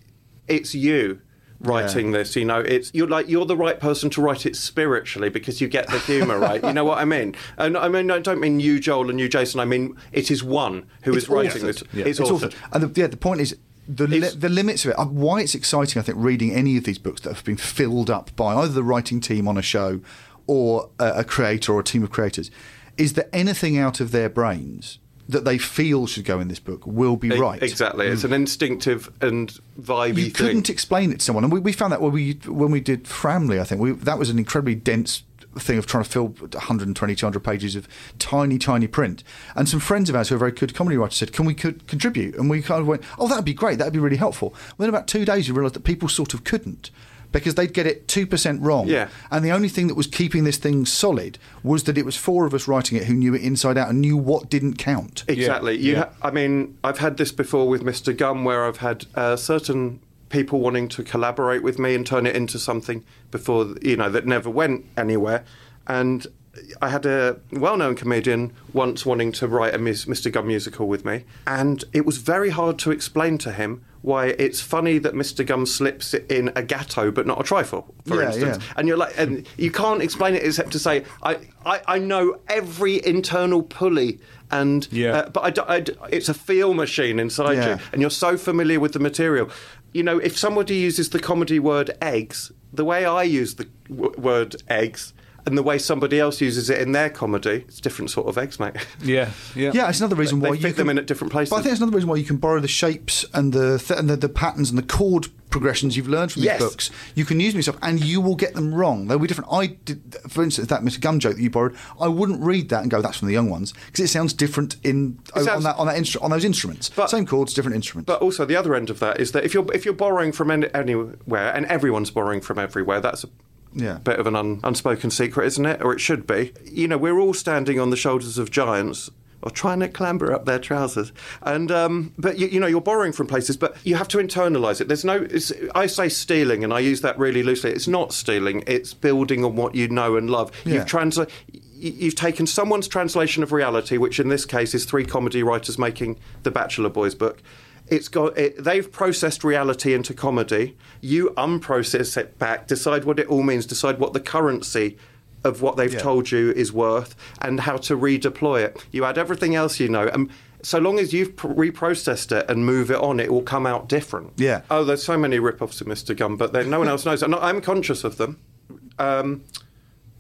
it's you writing this you know it's you're like you're the right person to write it spiritually because you get the humor right you know what i mean [LAUGHS] and i mean i don't mean you joel and you jason i mean it is one who is It's writing authored. this Yeah. it's, It's authored. authored. And the, yeah, the point is the li- the limits of it. uh, Why it's exciting, I think, reading any of these books that have been filled up by either the writing team on a show or a, a creator or a team of creators, is that anything out of their brains that they feel should go in this book will be right. exactly it's mm. an instinctive and vibey You thing couldn't explain it to someone, and we, we found that when we when we did Framley. I think we, that was an incredibly dense thing of trying to fill 120, 200 pages of tiny, tiny print. And some friends of ours who are very good comedy writers said, "Can we could contribute?" And we kind of went, "Oh, that'd be great. That'd be really helpful." Within about two days, you realised that people sort of couldn't. Because they'd get it two percent wrong, Yeah. and the only thing that was keeping this thing solid was that it was four of us writing it who knew it inside out and knew what didn't count. Exactly. You yeah. Ha- I mean, I've had this before with Mr. Gum, where I've had uh, certain people wanting to collaborate with me and turn it into something before you know that never went anywhere. And I had a well-known comedian once wanting to write a Ms- Mr. Gum musical with me, and it was very hard to explain to him why it's funny that Mr. Gum slips in a gatto but not a trifle, for Yeah, instance. yeah. And you're like, and you can't explain it except to say, I, I, I know every internal pulley, and Yeah. uh, but I it's a feel machine inside Yeah. you, and you're so familiar with the material. You know, if somebody uses the comedy word eggs, the way I use the w- word eggs, and the way somebody else uses it in their comedy, it's different sort of eggs, mate. [LAUGHS] Yeah, yeah. Yeah, it's another reason They why fit you them can, in at different places. But I think it's another reason why you can borrow the shapes and the th- and the, the patterns and the chord progressions you've learned from Yes. these books. You can use them yourself, and you will get them wrong. They'll be different. I did, for instance, that Mr. Gum joke that you borrowed. I wouldn't read that and go, "That's from the young ones," because it sounds different in sounds- on that on that instru- on those instruments. But- Same chords, different instruments. But also the other end of that is that if you're if you're borrowing from any, anywhere, and everyone's borrowing from everywhere, that's a Yeah. bit of an un, unspoken secret, isn't it? Or it should be. You know, we're all standing on the shoulders of giants. Or trying to clamber up their trousers, and um, but you, you know you're borrowing from places, but you have to internalize it. There's no, it's, I say stealing, and I use that really loosely. It's not stealing; it's building on what you know and love. Yeah. You've transla- You've taken someone's translation of reality, which in this case is three comedy writers making the Bachelor Boys book. It's got it, they've processed reality into comedy. You unprocess it back, decide what it all means, decide what the currency of what they've Yeah. told you is worth, and how to redeploy it. You add everything else you know, and so long as you've pr- reprocessed it and move it on, it will come out different. Yeah. Oh, there's so many rip-offs of Mr. Gum, but then no one else knows. And I'm conscious of them. Um,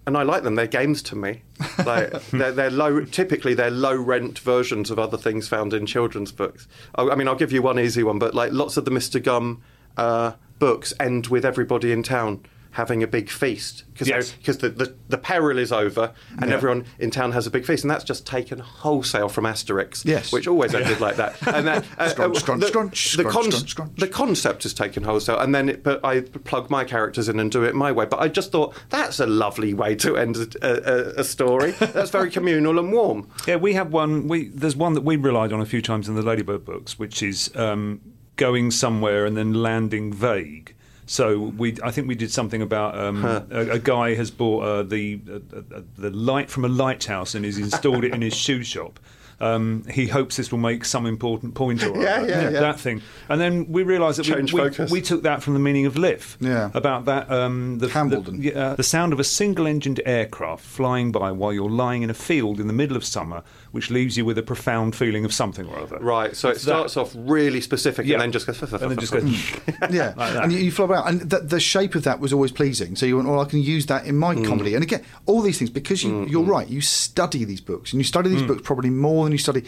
and I like them. They're games to me. Like [LAUGHS] they're, they're low. Typically, they're low rent versions of other things found in children's books. I, I mean, I'll give you one easy one, but like lots of the Mr. Gum uh, books end with everybody in town having a big feast because Yes. the, the the peril is over and Yeah. everyone in town has a big feast, and that's just taken wholesale from Asterix. Yes. which always ended like that. And [LAUGHS] uh, Scrunch, scrunch, the, scrunch, the, con- scrunch, scrunch. the concept is taken wholesale, and then it, but I plug my characters in and do it my way. But I just thought that's a lovely way to end a, a, a story. That's very [LAUGHS] communal and warm. Yeah, we have one. We there's one that we relied on a few times in the Ladybird books, which is um, going somewhere and then landing vague. So we, I think we did something about um, a, a guy has bought uh, the uh, uh, the light from a lighthouse and has installed it in his shoe shop. Um, he hopes this will make some important point or [LAUGHS] Yeah, yeah, yeah. that thing. And then we realised that we, Change we, we took that from the meaning of. Yeah. About that, um, the, Hambledon. The, yeah, the sound of a single-engined aircraft flying by while you're lying in a field in the middle of summer, which leaves you with a profound feeling of something or other. Right. So it that. starts off really specific Yeah. and then just goes. and then just goes. [LAUGHS] [LAUGHS] yeah, Like and you, you flop out, and the, the shape of that was always pleasing. So you went, well, I can use that in my comedy. And again, all these things because you, you're right. You study these books, and you study these books probably more than you study.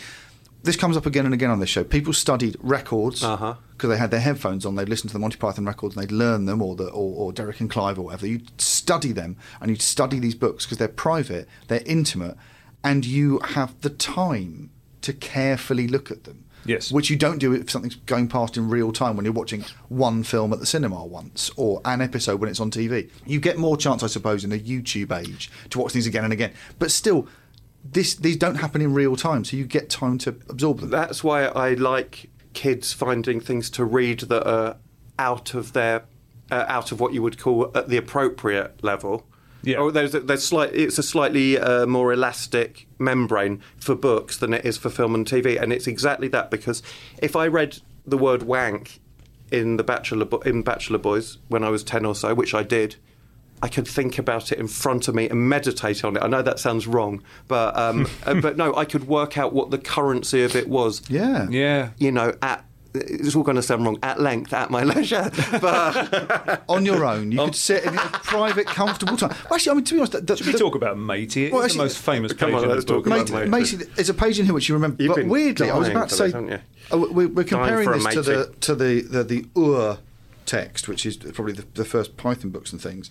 This comes up again and again on this show. People studied records because Uh-huh. they had their headphones on. They'd listen to the Monty Python records and they'd learn them, or the or, or Derek and Clive or whatever. You'd study them and you'd study these books because they're private, they're intimate, and you have the time to carefully look at them. Yes. Which you don't do if something's going past in real time when you're watching one film at the cinema once or an episode when it's on TV. You get more chance, I suppose, in a YouTube age to watch things again and again. But still, this these don't happen in real time, so you get time to absorb them. That's why I like kids finding things to read that are out of their uh, out of what you would call at the appropriate level. Yeah. Or there's a, there's slight, it's a slightly uh, more elastic membrane for books than it is for film and TV, and it's exactly that because if I read the word wank in the Bachelor Bo- in Bachelor Boys when I was ten or so, which I did. I could think about it in front of me and meditate on it. I know that sounds wrong, but um, [LAUGHS] uh, but no, I could work out what the currency of it was Yeah. Yeah. you know, at it's all going to sound wrong. At length, at my [LAUGHS] leisure, but On your own, you could sit in a private, comfortable time. Well, actually, I mean, to be honest, the, the, Should we the- talk about Matey? It's Well, the actually- most famous Come page on, in let's book. talk about Mate, Macy. Macy, there's a page in here which you remember. You've but weirdly, I was about to say, this, oh, we're, we're comparing this to the to the the, the, Ur text, which is probably the, the first Python books and things.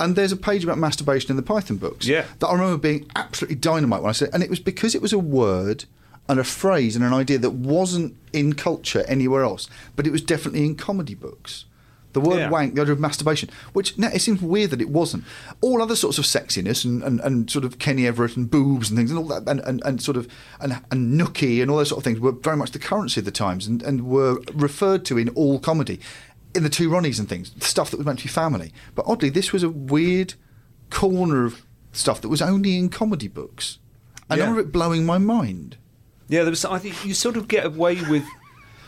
And there's a page about masturbation in the Python books. Yeah. That I remember being absolutely dynamite when I said, and it was because it was a word and a phrase and an idea that wasn't in culture anywhere else, but it was definitely in comedy books. The word Yeah. wank, the idea of masturbation, which now it seems weird that it wasn't. All other sorts of sexiness and, and, and sort of Kenny Everett and boobs and things and all that, and, and, and sort of and, and nookie and all those sort of things were very much the currency of the times and, and were referred to in all comedy, in the two Ronnies and things, stuff that was meant to be family. But oddly, this was a weird corner of stuff that was only in comedy books, and I Yeah. remember it blowing my mind. Yeah, there was. I think you sort of get away with.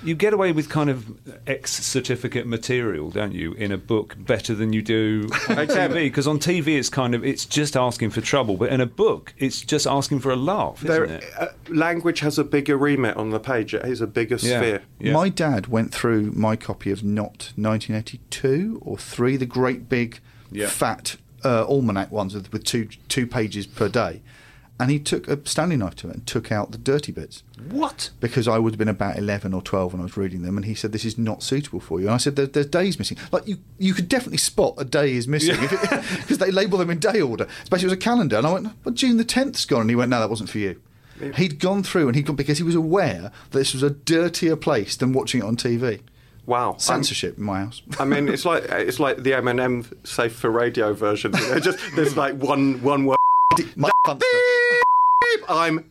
You get away with kind of ex certificate material, don't you, in a book better than you do on TV? Because on TV it's kind of it's just asking for trouble, but in a book it's just asking for a laugh, isn't there, it? uh, language has a bigger remit on the page. It has a bigger Yeah. sphere. Yeah. My dad went through my copy of Not 1982 or three, the great big Yeah. fat uh, almanac ones with, with two two pages per day, and he took a Stanley knife to it and took out the dirty bits. What? Because I would have been about eleven or twelve when I was reading them, and he said this is not suitable for you. And I said there, there's days missing. Like you, you could definitely spot a day is missing because [LAUGHS] they label them in day order. Especially it was a calendar, and I went, "Well, June the tenth's gone," and he went, "No, that wasn't for you." He'd gone through and he'd gone because he was aware that this was a dirtier place than watching it on TV. Wow, I'm- Censorship in my house. [LAUGHS] I mean, it's like it's like the Eminem safe for radio version. [LAUGHS] You know, just there's like one one word. My funster. I'm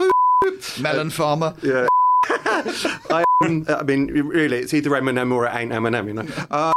Melon farmer. yeah. [LAUGHS] I, I mean, really, it's either Eminem or it ain't Eminem. You know. Uh,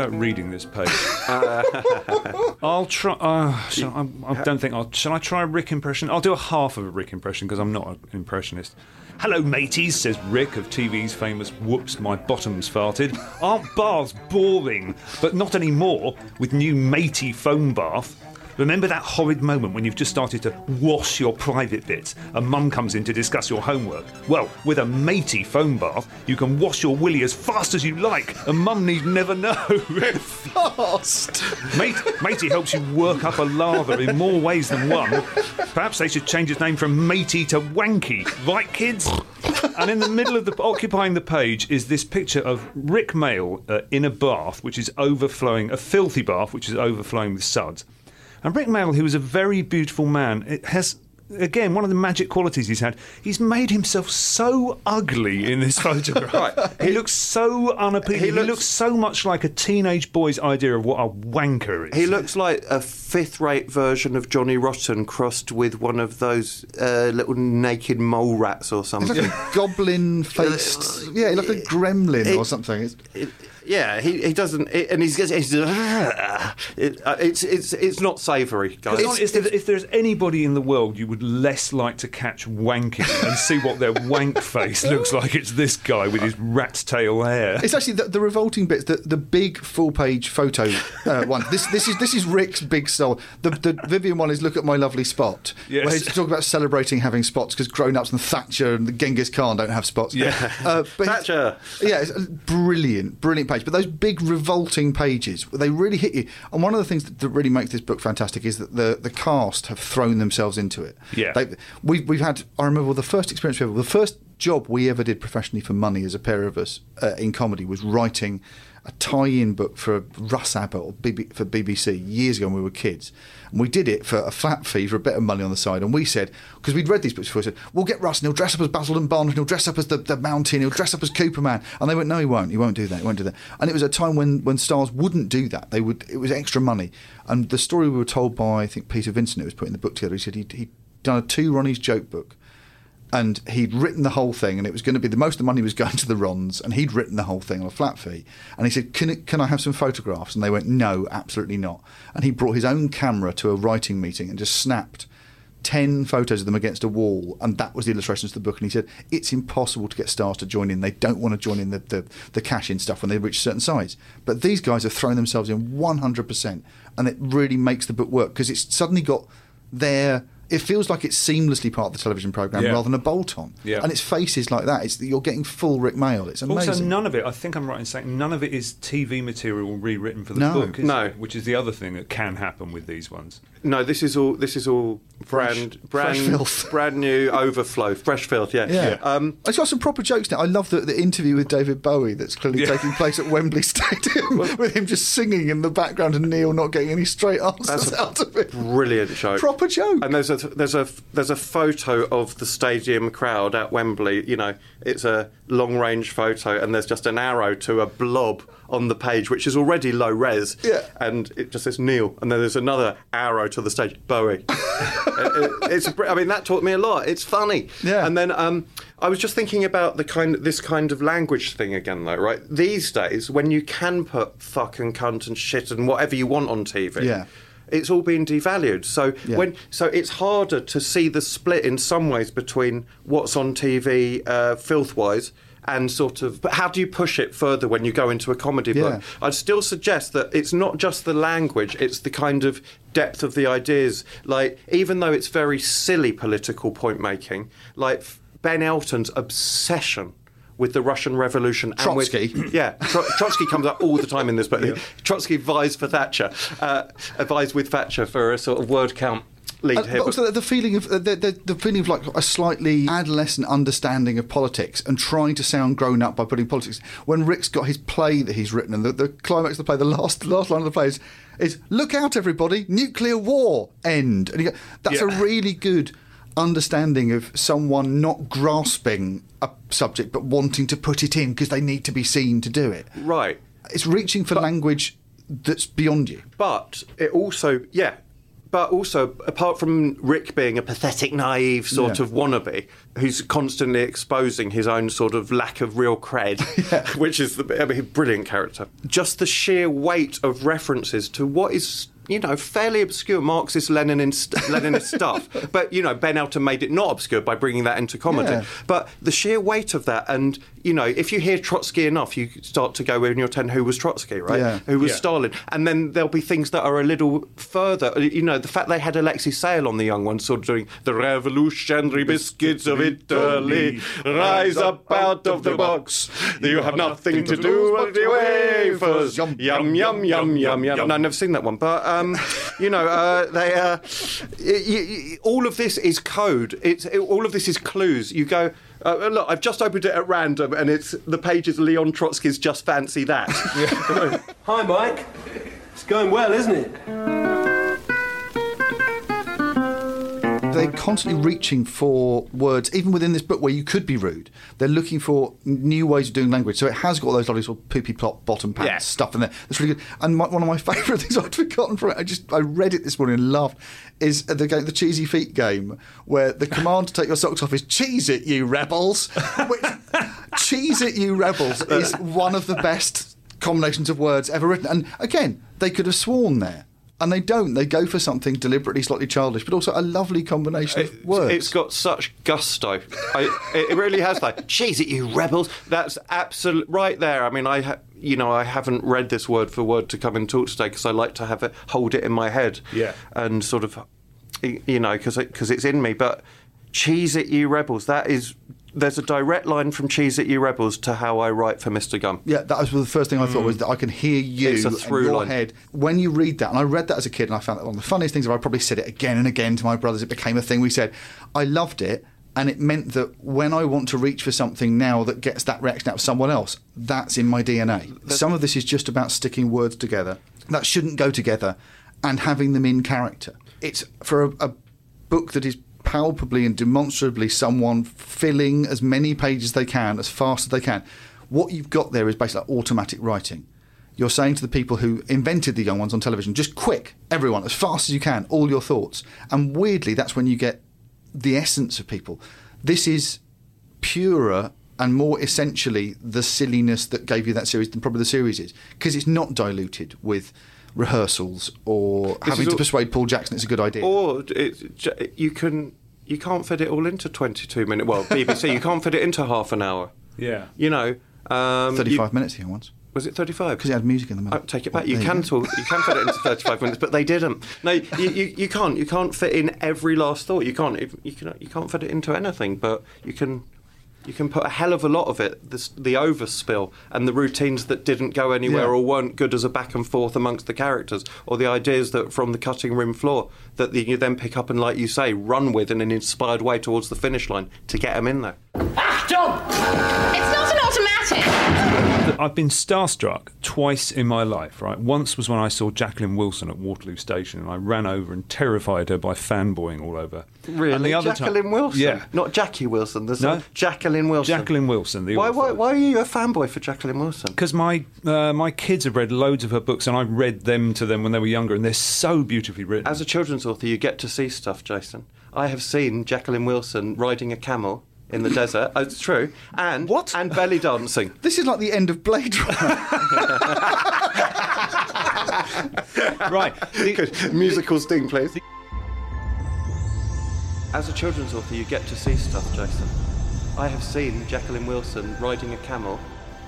Let's have a go at reading this page. [LAUGHS] I'll try. Uh, I, I don't think I'll. Shall I try a Rick impression? I'll do a half of a Rick impression because I'm not an impressionist. Hello, mateys, says Rick of TV's famous Whoops, My Bottom's Farted. Aren't baths boring? But not anymore with new matey foam bath. Remember that horrid moment when you've just started to wash your private bits and mum comes in to discuss your homework? Well, with a matey foam bath, you can wash your willy as fast as you like and mum need never know. [LAUGHS] Fast. Mate, matey helps you work up a lather in more ways than one. Perhaps they should change its name from matey to wanky, right, kids? And in the middle of the occupying the page is this picture of Rik Mayall uh, in a bath, which is overflowing, a filthy bath, which is overflowing with suds. And Rik Mayall, who is a very beautiful man, it has. Again, one of the magic qualities he's had, he's made himself so ugly in this [LAUGHS] photograph. Right. He looks so unappealing. He He looks- looks so much like a teenage boy's idea of what a wanker is. he looks like a fifth-rate version of Johnny Rotten crossed with one of those uh, little naked mole rats or It's something. like a goblin faced. [LAUGHS] Yeah, like a gremlin it- or something. It's, It- yeah, he, he doesn't, it, and he's, he's [SIGHS] it, uh, it's it's it's not savoury, guys. If, if, if there's anybody in the world you would less like to catch wanking and see what their [LAUGHS] wank face looks like, it's this guy with his rat's tail hair. it's actually the, the revolting bits. The, the big full page photo uh, one. This this is this is Rick's big style. The, the Vyvyan one is look at my lovely spot. Yes. Where he's talking about celebrating having spots because grown ups and Thatcher and the Genghis Khan don't have spots. Yeah. Uh, but Thatcher. Yeah, it's a brilliant, brilliant page. But those big revolting pages, they really hit you. And one of the things that, that really makes this book fantastic is that the, the cast have thrown themselves into it. Yeah. They, we've, we've had, I remember the first experience we ever, the first job we ever did professionally for money as a pair of us uh, in comedy was writing a tie-in book for Russ Abbott or BB, for BBC years ago when we were kids, and we did it for a flat fee for a bit of money on the side. And we said because we'd read these books before, we said we'll get Russ and he'll dress up as Basil and Barnes, and he'll dress up as the, the Mountain, he'll dress up as Cooperman, and they went, no, he won't, he won't do that, he won't do that. And it was a time when when stars wouldn't do that; they would. It was extra money. And the story we were told by I think Peter Vincent, who was putting the book together, he said he'd, he'd done a two Ronnie's joke book and he'd written the whole thing, and it was going to be the most of the money was [LAUGHS] going to the Rons, and he'd written the whole thing on a flat fee. And he said, "Can can I have some photographs?" And they went, "No, absolutely not." And he brought his own camera to a writing meeting and just snapped. 10 photos of them against a wall, and that was the illustrations of the book. And he said, It's impossible to get stars to join in. They don't want to join in the, the, the cash in stuff when they reach a certain size. But these guys have thrown themselves in 100%, and it really makes the book work because it's suddenly got their. It feels like it's seamlessly part of the television program Yeah. rather than a bolt on. Yeah. And it's faces like that. It's you're getting full Rik Mayall. It's amazing. Also, none of it, I think I'm right in saying, none of it is TV material rewritten for the No. book, is No. it? Which is the other thing that can happen with these ones. No, this is all. This is all brand, Fresh- brand, fresh filth. [LAUGHS] brand new overflow, fresh filth. Yeah. Yeah. Um, it's got some proper jokes now. I love the, the interview with David Bowie that's clearly Yeah. taking place at Wembley [LAUGHS] Stadium with him just singing in the background and Neil not getting any straight answers out of it. brilliant show. Proper joke. And there's a there's a there's a photo of the stadium crowd at Wembley. You know, it's a long range photo, and there's just an arrow to a blob on the page, which is already low res. Yeah. And it just says Neil, and then there's another arrow to the stage, Bowie. [LAUGHS] It- it- it's I mean that taught me a lot. It's funny. Yeah. And then um, I was just thinking about the kind this kind of language thing again, though. Right? These days, when you can put fuck and cunt and shit and whatever you want on TV Yeah. it's all been devalued. So Yeah. when so it's harder to see the split in some ways between what's on TV uh, filth wise and sort of but how do you push it further when you go into a comedy Yeah. book? I'd still suggest that it's not just the language, it's the kind of depth of the ideas. Like even though it's very silly political point making, like Ben Elton's obsession with the Russian Revolution and with- Trotsky. [COUGHS] yeah, Tro- Trotsky comes up all the time in this book. Trotsky vies for Thatcher, uh, vies with Thatcher for a sort of word count lead Uh, here. but also the feeling of the, the, the feeling of like a slightly adolescent understanding of politics and trying to sound grown up by putting politics. When Rick's got his play that he's written, and the, the climax of the play, the last last line of the play is, is "Look out, everybody! Nuclear war end." And you go, that's Yeah. a really good understanding of someone not grasping a subject but wanting to put it in because they need to be seen to do it. right. It's reaching for language that's beyond you. But it also, yeah. But also, apart from Rick being a pathetic, naive sort Yeah. of wannabe who's constantly exposing his own sort of lack of real cred, [LAUGHS] which is the I mean, brilliant character. Just the sheer weight of references to what is. You know, fairly obscure Marxist Leninist, [LAUGHS] Leninist stuff. But, you know, Ben Elton made it not obscure by bringing that into comedy. Yeah. But the sheer weight of that, and, you know, if you hear Trotsky enough, you start to go when you're 10, who was Trotsky, right? Yeah. Who was Yeah. Stalin? And then there'll be things that are a little further. You know, the fact they had Alexei Sayle on the young ones, sort of doing the revolutionary biscuits of Italy, rise up out of the box. You have nothing to do with the wafers. Yum yum yum yum yum yum. No, I've never seen that one, but um, you know, uh, they uh, all of this is code. It's it, all of this is clues. You go. Uh, look, I've just opened it at random, and it's the page is Leon Trotsky's "Just Fancy That." [LAUGHS] Hi, Mike. It's going well, isn't it? Mm-hmm. they're constantly reaching for words, even within this book where you could be rude. They're looking for new ways of doing language. So it has got those lovely sort of poopy plot bottom pants Yeah. stuff in there. That's really good. And my, one of my [LAUGHS] favourite things I'd forgotten from it, I just I read it this morning and laughed, is the game, the cheesy feet game, where the command to take your socks off is "Cheese it, you rebels." Which, [LAUGHS] "Cheese it, you rebels" is one of the best combinations of words ever written. And again, they could have sworn there. And they don't. They go for something deliberately slightly childish, but also a lovely combination of It's- words. It's got such gusto. I, it, it really has. Like, cheese it, you rebels. That's absolute right there. I mean, I, ha- you know, I haven't read this word for word to come and talk today because I like to have it hold it in my head. Yeah. And sort of, you know, because because it's in me. But cheese it, you rebels. That is. There's a direct line from Cheese at You Rebels to how I write for Mr. Gum. Yeah, that was the first thing I thought was that I can hear you Mm. It's a in through your line. head when you read that. And I read that as a kid, and I found that one of the funniest things. I probably said it again and again to my brothers. It became a thing. We said, I loved it. And it meant that when I want to reach for something now that gets that reaction out of someone else, that's in my DNA. Some of this is just about sticking words together that shouldn't go together and having them in character. It's for a, a book that is palpably and demonstrably someone filling as many pages as they can as fast as they can. What you've got there is basically automatic writing. You're saying to the people who invented the young ones on television, just quick, everyone, as fast as you can, all your thoughts. And weirdly, that's when you get the essence of people. This is purer and more essentially the silliness that gave you that series than probably the series is because it's not diluted with rehearsals or This having to all- persuade Paul Jackson it's a good idea. Or it, you can you can't fit it all into 22 minutes. Well, BBC, you can't fit it into half an hour. Yeah. You know, um, 35 minutes here once. Was it 35? Because it had music in the middle. Oh, take it back. Well, You can go. talk, you can fit it into 35 minutes, but they didn't. No, you, you, you can't. You can't fit in every last thought. You can't. if- You can. You can't fit it into anything. But you can. You can put a hell of a lot of it. This, the overspill and the routines that didn't go anywhere Yeah. or weren't good as a back and forth amongst the characters, or the ideas that from the cutting room floor that you then pick up and, like you say, run with in an inspired way towards the finish line to get them in there. Achtung! It's not an automatic. I've been starstruck twice in my life, right? Once was when I saw Jacqueline Wilson at Waterloo Station and I ran over and terrified her by fanboying all over. Really, And the other Jacqueline Wilson. Yeah. not Jackie Wilson. There's No. Jacqueline Wilson. Jacqueline Wilson, the Why, author. why, why are you a fanboy for Jacqueline Wilson? Because my uh, my kids have read loads of her books, and I've read them to them when they were younger, and they're so beautifully written. As a children's author, you get to see stuff, Jason. I have seen Jacqueline Wilson riding a camel in the desert. Oh, It's true. And What? And belly dancing. [LAUGHS] This is like the end of Blade Runner. [LAUGHS] right. Good. Musical sting, please. As a children's author, you get to see stuff, Jason. I have seen Jacqueline Wilson riding a camel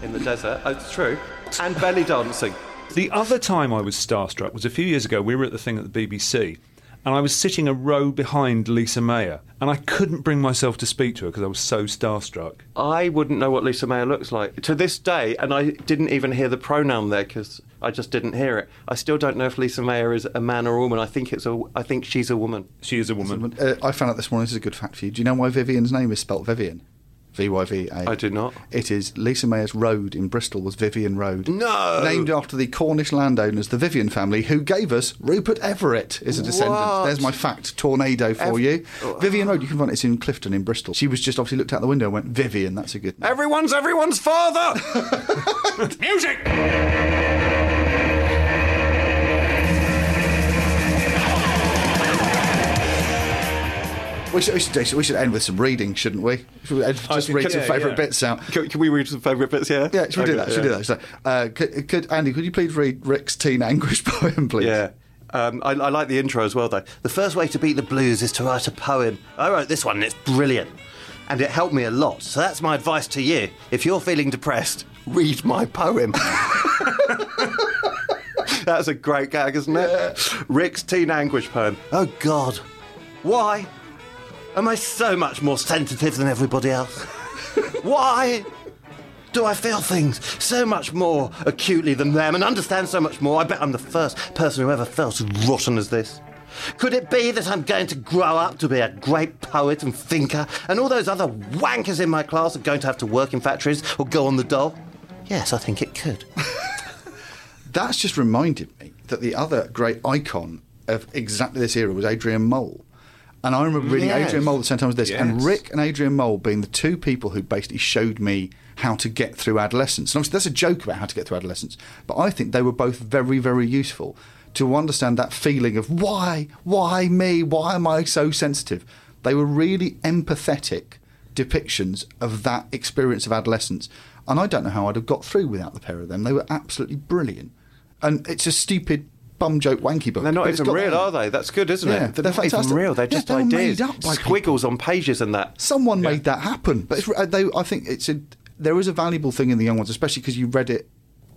in the desert. Oh, It's true. And belly dancing. The other time I was starstruck was a few years ago. We were at the thing at the BBC, and I was sitting a row behind Lise Mayer, and I couldn't bring myself to speak to her because I was so starstruck. I wouldn't know what Lise Mayer looks like to this day, and I didn't even hear the pronoun there because I just didn't hear it. I still don't know if Lise Mayer is a man or a woman. I think it's a. I think she's a woman. She is a woman. uh, I found out this morning, this is a good fact for you. Do you know why Vyvyan's name is spelt Vyvyan? V Y V A. I do not. It is Lise Mayer's road in Bristol was Vyvyan Road. No! Named after the Cornish landowners, the Vyvyan family, who gave us Rupert Everett is a descendant. What? There's my fact tornado for Ev- you. Oh. Vyvyan Road, you can find it, it's in Clifton in Bristol. She was just obviously looked out the window and went, Vyvyan, that's a good name. Everyone's everyone's father. [LAUGHS] Music. We should, we, should, we should end with some reading, shouldn't we? Should we just think- read some yeah, favourite yeah. bits out? Can, can we read some favourite bits? Yeah. Yeah, should we do that? Should we yeah. do that? So, uh, could, could, Andy, could you please read Rick's teen anguish [LAUGHS] poem, please? Yeah. Um, I, I like the intro as well, though. The first way to beat the blues is to write a poem. I wrote this one, and it's brilliant. And it helped me a lot. So that's my advice to you. If you're feeling depressed, read my poem. [LAUGHS] that's a great gag, isn't it? Rick's teen anguish poem. Oh, God. Why am I so much more sensitive than everybody else? Why? Do I feel things so much more acutely than them and understand so much more? I bet I'm the first person who ever felt as rotten as this. Could it be that I'm going to grow up to be a great poet and thinker, and all those other wankers in my class are going to have to work in factories or go on the dole? Yes, I think it could. [LAUGHS] That's just reminded me that the other great icon of exactly this era was Adrian Mole. And I remember reading Yes. Adrian Mole at the same time as this, and Rick and Adrian Mole being the two people who basically showed me how to get through adolescence. And obviously, that's a joke about how to get through adolescence, but I think they were both very, very useful to understand that feeling of why, why me, why am I so sensitive? They were really empathetic depictions of that experience of adolescence. And I don't know how I'd have got through without the pair of them. They were absolutely brilliant. And it's a stupid bum joke wanky book. They're not it's even real, that. are they? That's good, isn't Yeah, it? They're, they're not even real. They're Yeah, just they were ideas. made up by Squiggles on pages and that. Someone made that happen. But it's, uh, they, I think it's a, there is a valuable thing in the young ones, especially because you read it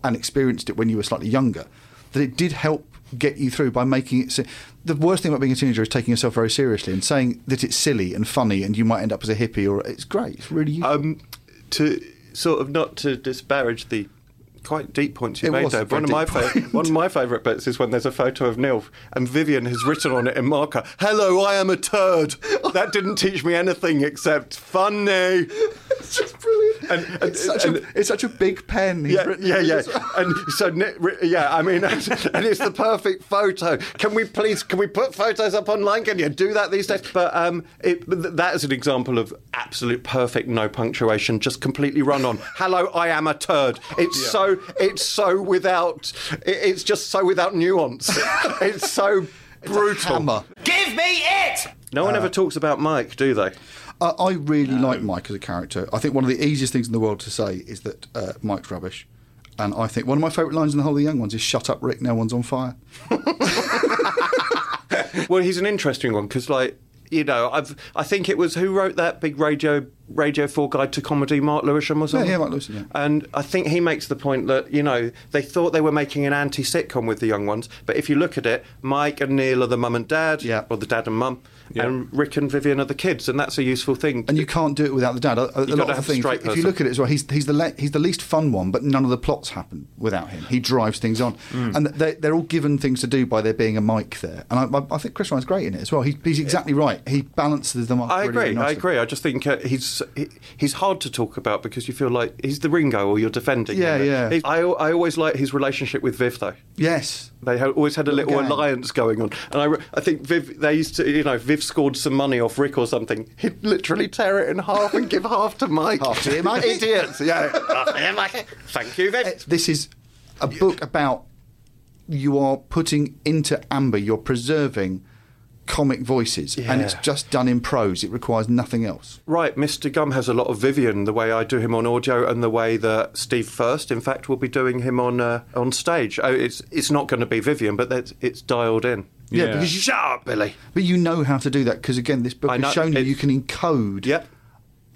and experienced it when you were slightly younger, that it did help get you through by making it. The worst thing about being a teenager is taking yourself very seriously and saying that it's silly and funny and you might end up as a hippie or it's great. It's really. Um, to sort of not to disparage the quite deep points you It made there. One of my fa- one of my favourite bits is when there's a photo of Neil and Vyvyan has written on it in marker, "Hello, I am a turd." That didn't teach me anything except funny. It's just brilliant. And, and, it's, such and- a, it's such a big pen. Yeah, yeah, yeah. well. And so, yeah, I mean, [LAUGHS] and it's the perfect photo. Can we please, can we put photos up online? Can you do that these days? But um, it, that is an example of absolute perfect, no punctuation, just completely run on. Hello, I am a turd. It's so, it's so without, it's just so without nuance. [LAUGHS] it's so brutal. Hammer. Give me it! No one ever talks about Mike, do they? Uh, I really like Mike as a character. I think one of the easiest things in the world to say is that uh, Mike's rubbish. And I think one of my favourite lines in the whole of the Young Ones is "Shut up, Rick! No one's on fire." [LAUGHS] Well, he's an interesting one because, like, you know, I've I think it was who wrote that big radio Radio Four guide to comedy, Mark Lewisohn or something. yeah, Mark Lewisohn, yeah. And I think he makes the point that you know they thought they were making an anti-sitcom with the young ones, but if you look at it, Mike and Neil are the mum and dad, Yeah. or the dad and mum, Yeah. and Rick and Vyvyan are the kids, and that's a useful thing. And you can't do it without the dad. A, a lot of things, if you look at it as well, he's he's the le- he's the least fun one, but none of the plots happen without him. He drives things on, Hmm. and they, they're all given things to do by there being a Mike there. And I, I, think Chris Ryan's great in it as well. He, he's exactly right. He balances them up. I really, agree. really I agree. I just think uh, he's he, he's hard to talk about because you feel like he's the Ringo or you're defending. Yeah, him. yeah. He- I I always like his relationship with Viv though. Yes. They always had a Little gang. alliance going on, and I, I think Viv. They used to, you know, Viv scored some money off Rick or something. He'd literally tear it in half and give half to Mike. Half to Mikey. [LAUGHS] Idiots. Yeah. Thank you, Viv. Uh, this is a book about you are putting into amber. You're preserving comic voices, and it's just done in prose. It requires nothing else. Right, Mr. Gum has a lot of Vyvyan, the way I do him on audio, and the way that Steve Furst, in fact, will be doing him on uh, on stage. Oh, it's it's not going to be Vyvyan, but that's, it's dialed in. Yeah, because you Shut up, Billy. But you know how to do that because again, this book I know, has shown you you can encode Yep.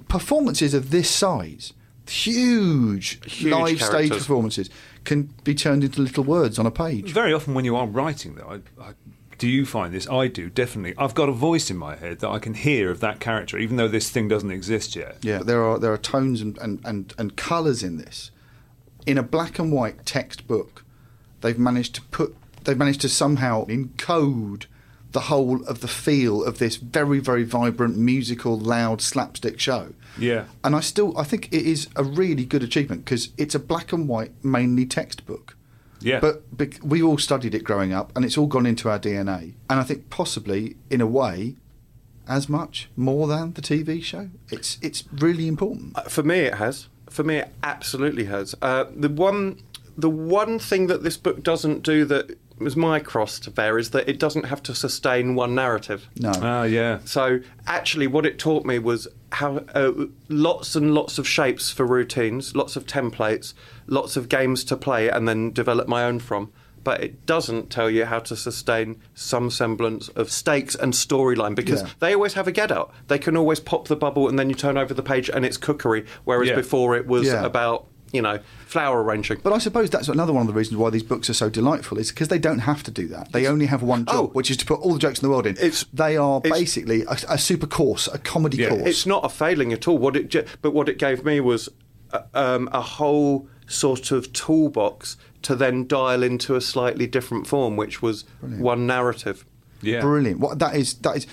performances of this size, huge, Huge live stage performances, can be turned into little words on a page. Very often when you are writing, though, I, I, do you find this? I do, definitely. I've got a voice in my head that I can hear of that character, even though this thing doesn't exist yet. Yeah, there are there are tones and, and, and, and colours in this. In a black and white textbook, they've managed to put they've managed to somehow encode the whole of the feel of this very very vibrant musical loud slapstick show. Yeah. And I still I think it is a really good achievement because it's a black and white mainly textbook. Yeah. But bec- we all studied it growing up, and it's all gone into our DNA. And I think possibly, in a way, as much more than the TV show. It's it's really important. Uh, For me, it has. For me, it absolutely has. Uh, the one, the one thing that this book doesn't do that was my cross to bear is that it doesn't have to sustain one narrative. No. Ah, yeah. So actually, what it taught me was how uh, lots and lots of shapes for routines, lots of templates, lots of games to play, and then develop my own from. But it doesn't tell you how to sustain some semblance of stakes and storyline because Yeah. they always have a get out. They can always pop the bubble and then you turn over the page and it's cookery, whereas Yeah. before it was Yeah. about you know flower arranging. But I suppose that's another one of the reasons why these books are so delightful is because they don't have to do that. They only have one job, Oh. which is to put all the jokes in the world in. It's- they are it's- basically a, a super course, a comedy Yeah, course. It's not a failing at all. What it, but what it gave me was uh, um, a whole sort of toolbox to then dial into a slightly different form, which was one narrative. Yeah. brilliant. What that is, that is.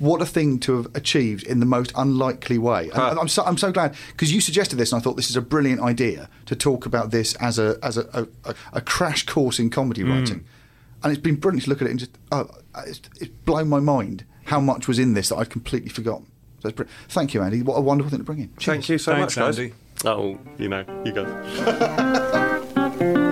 What a thing to have achieved in the most unlikely way. And Huh. I'm so, I'm so glad because you suggested this, and I thought this is a brilliant idea to talk about this as a as a, a, a, a crash course in comedy mm. writing. And it's been brilliant to look at it and just oh, it's, it's blown my mind how much was in this that I'd completely forgotten. So it's br- thank you, Andy. What a wonderful thing to bring in. Thank you so Thanks, much, guys. Andy. Oh, you know, you guys. [LAUGHS]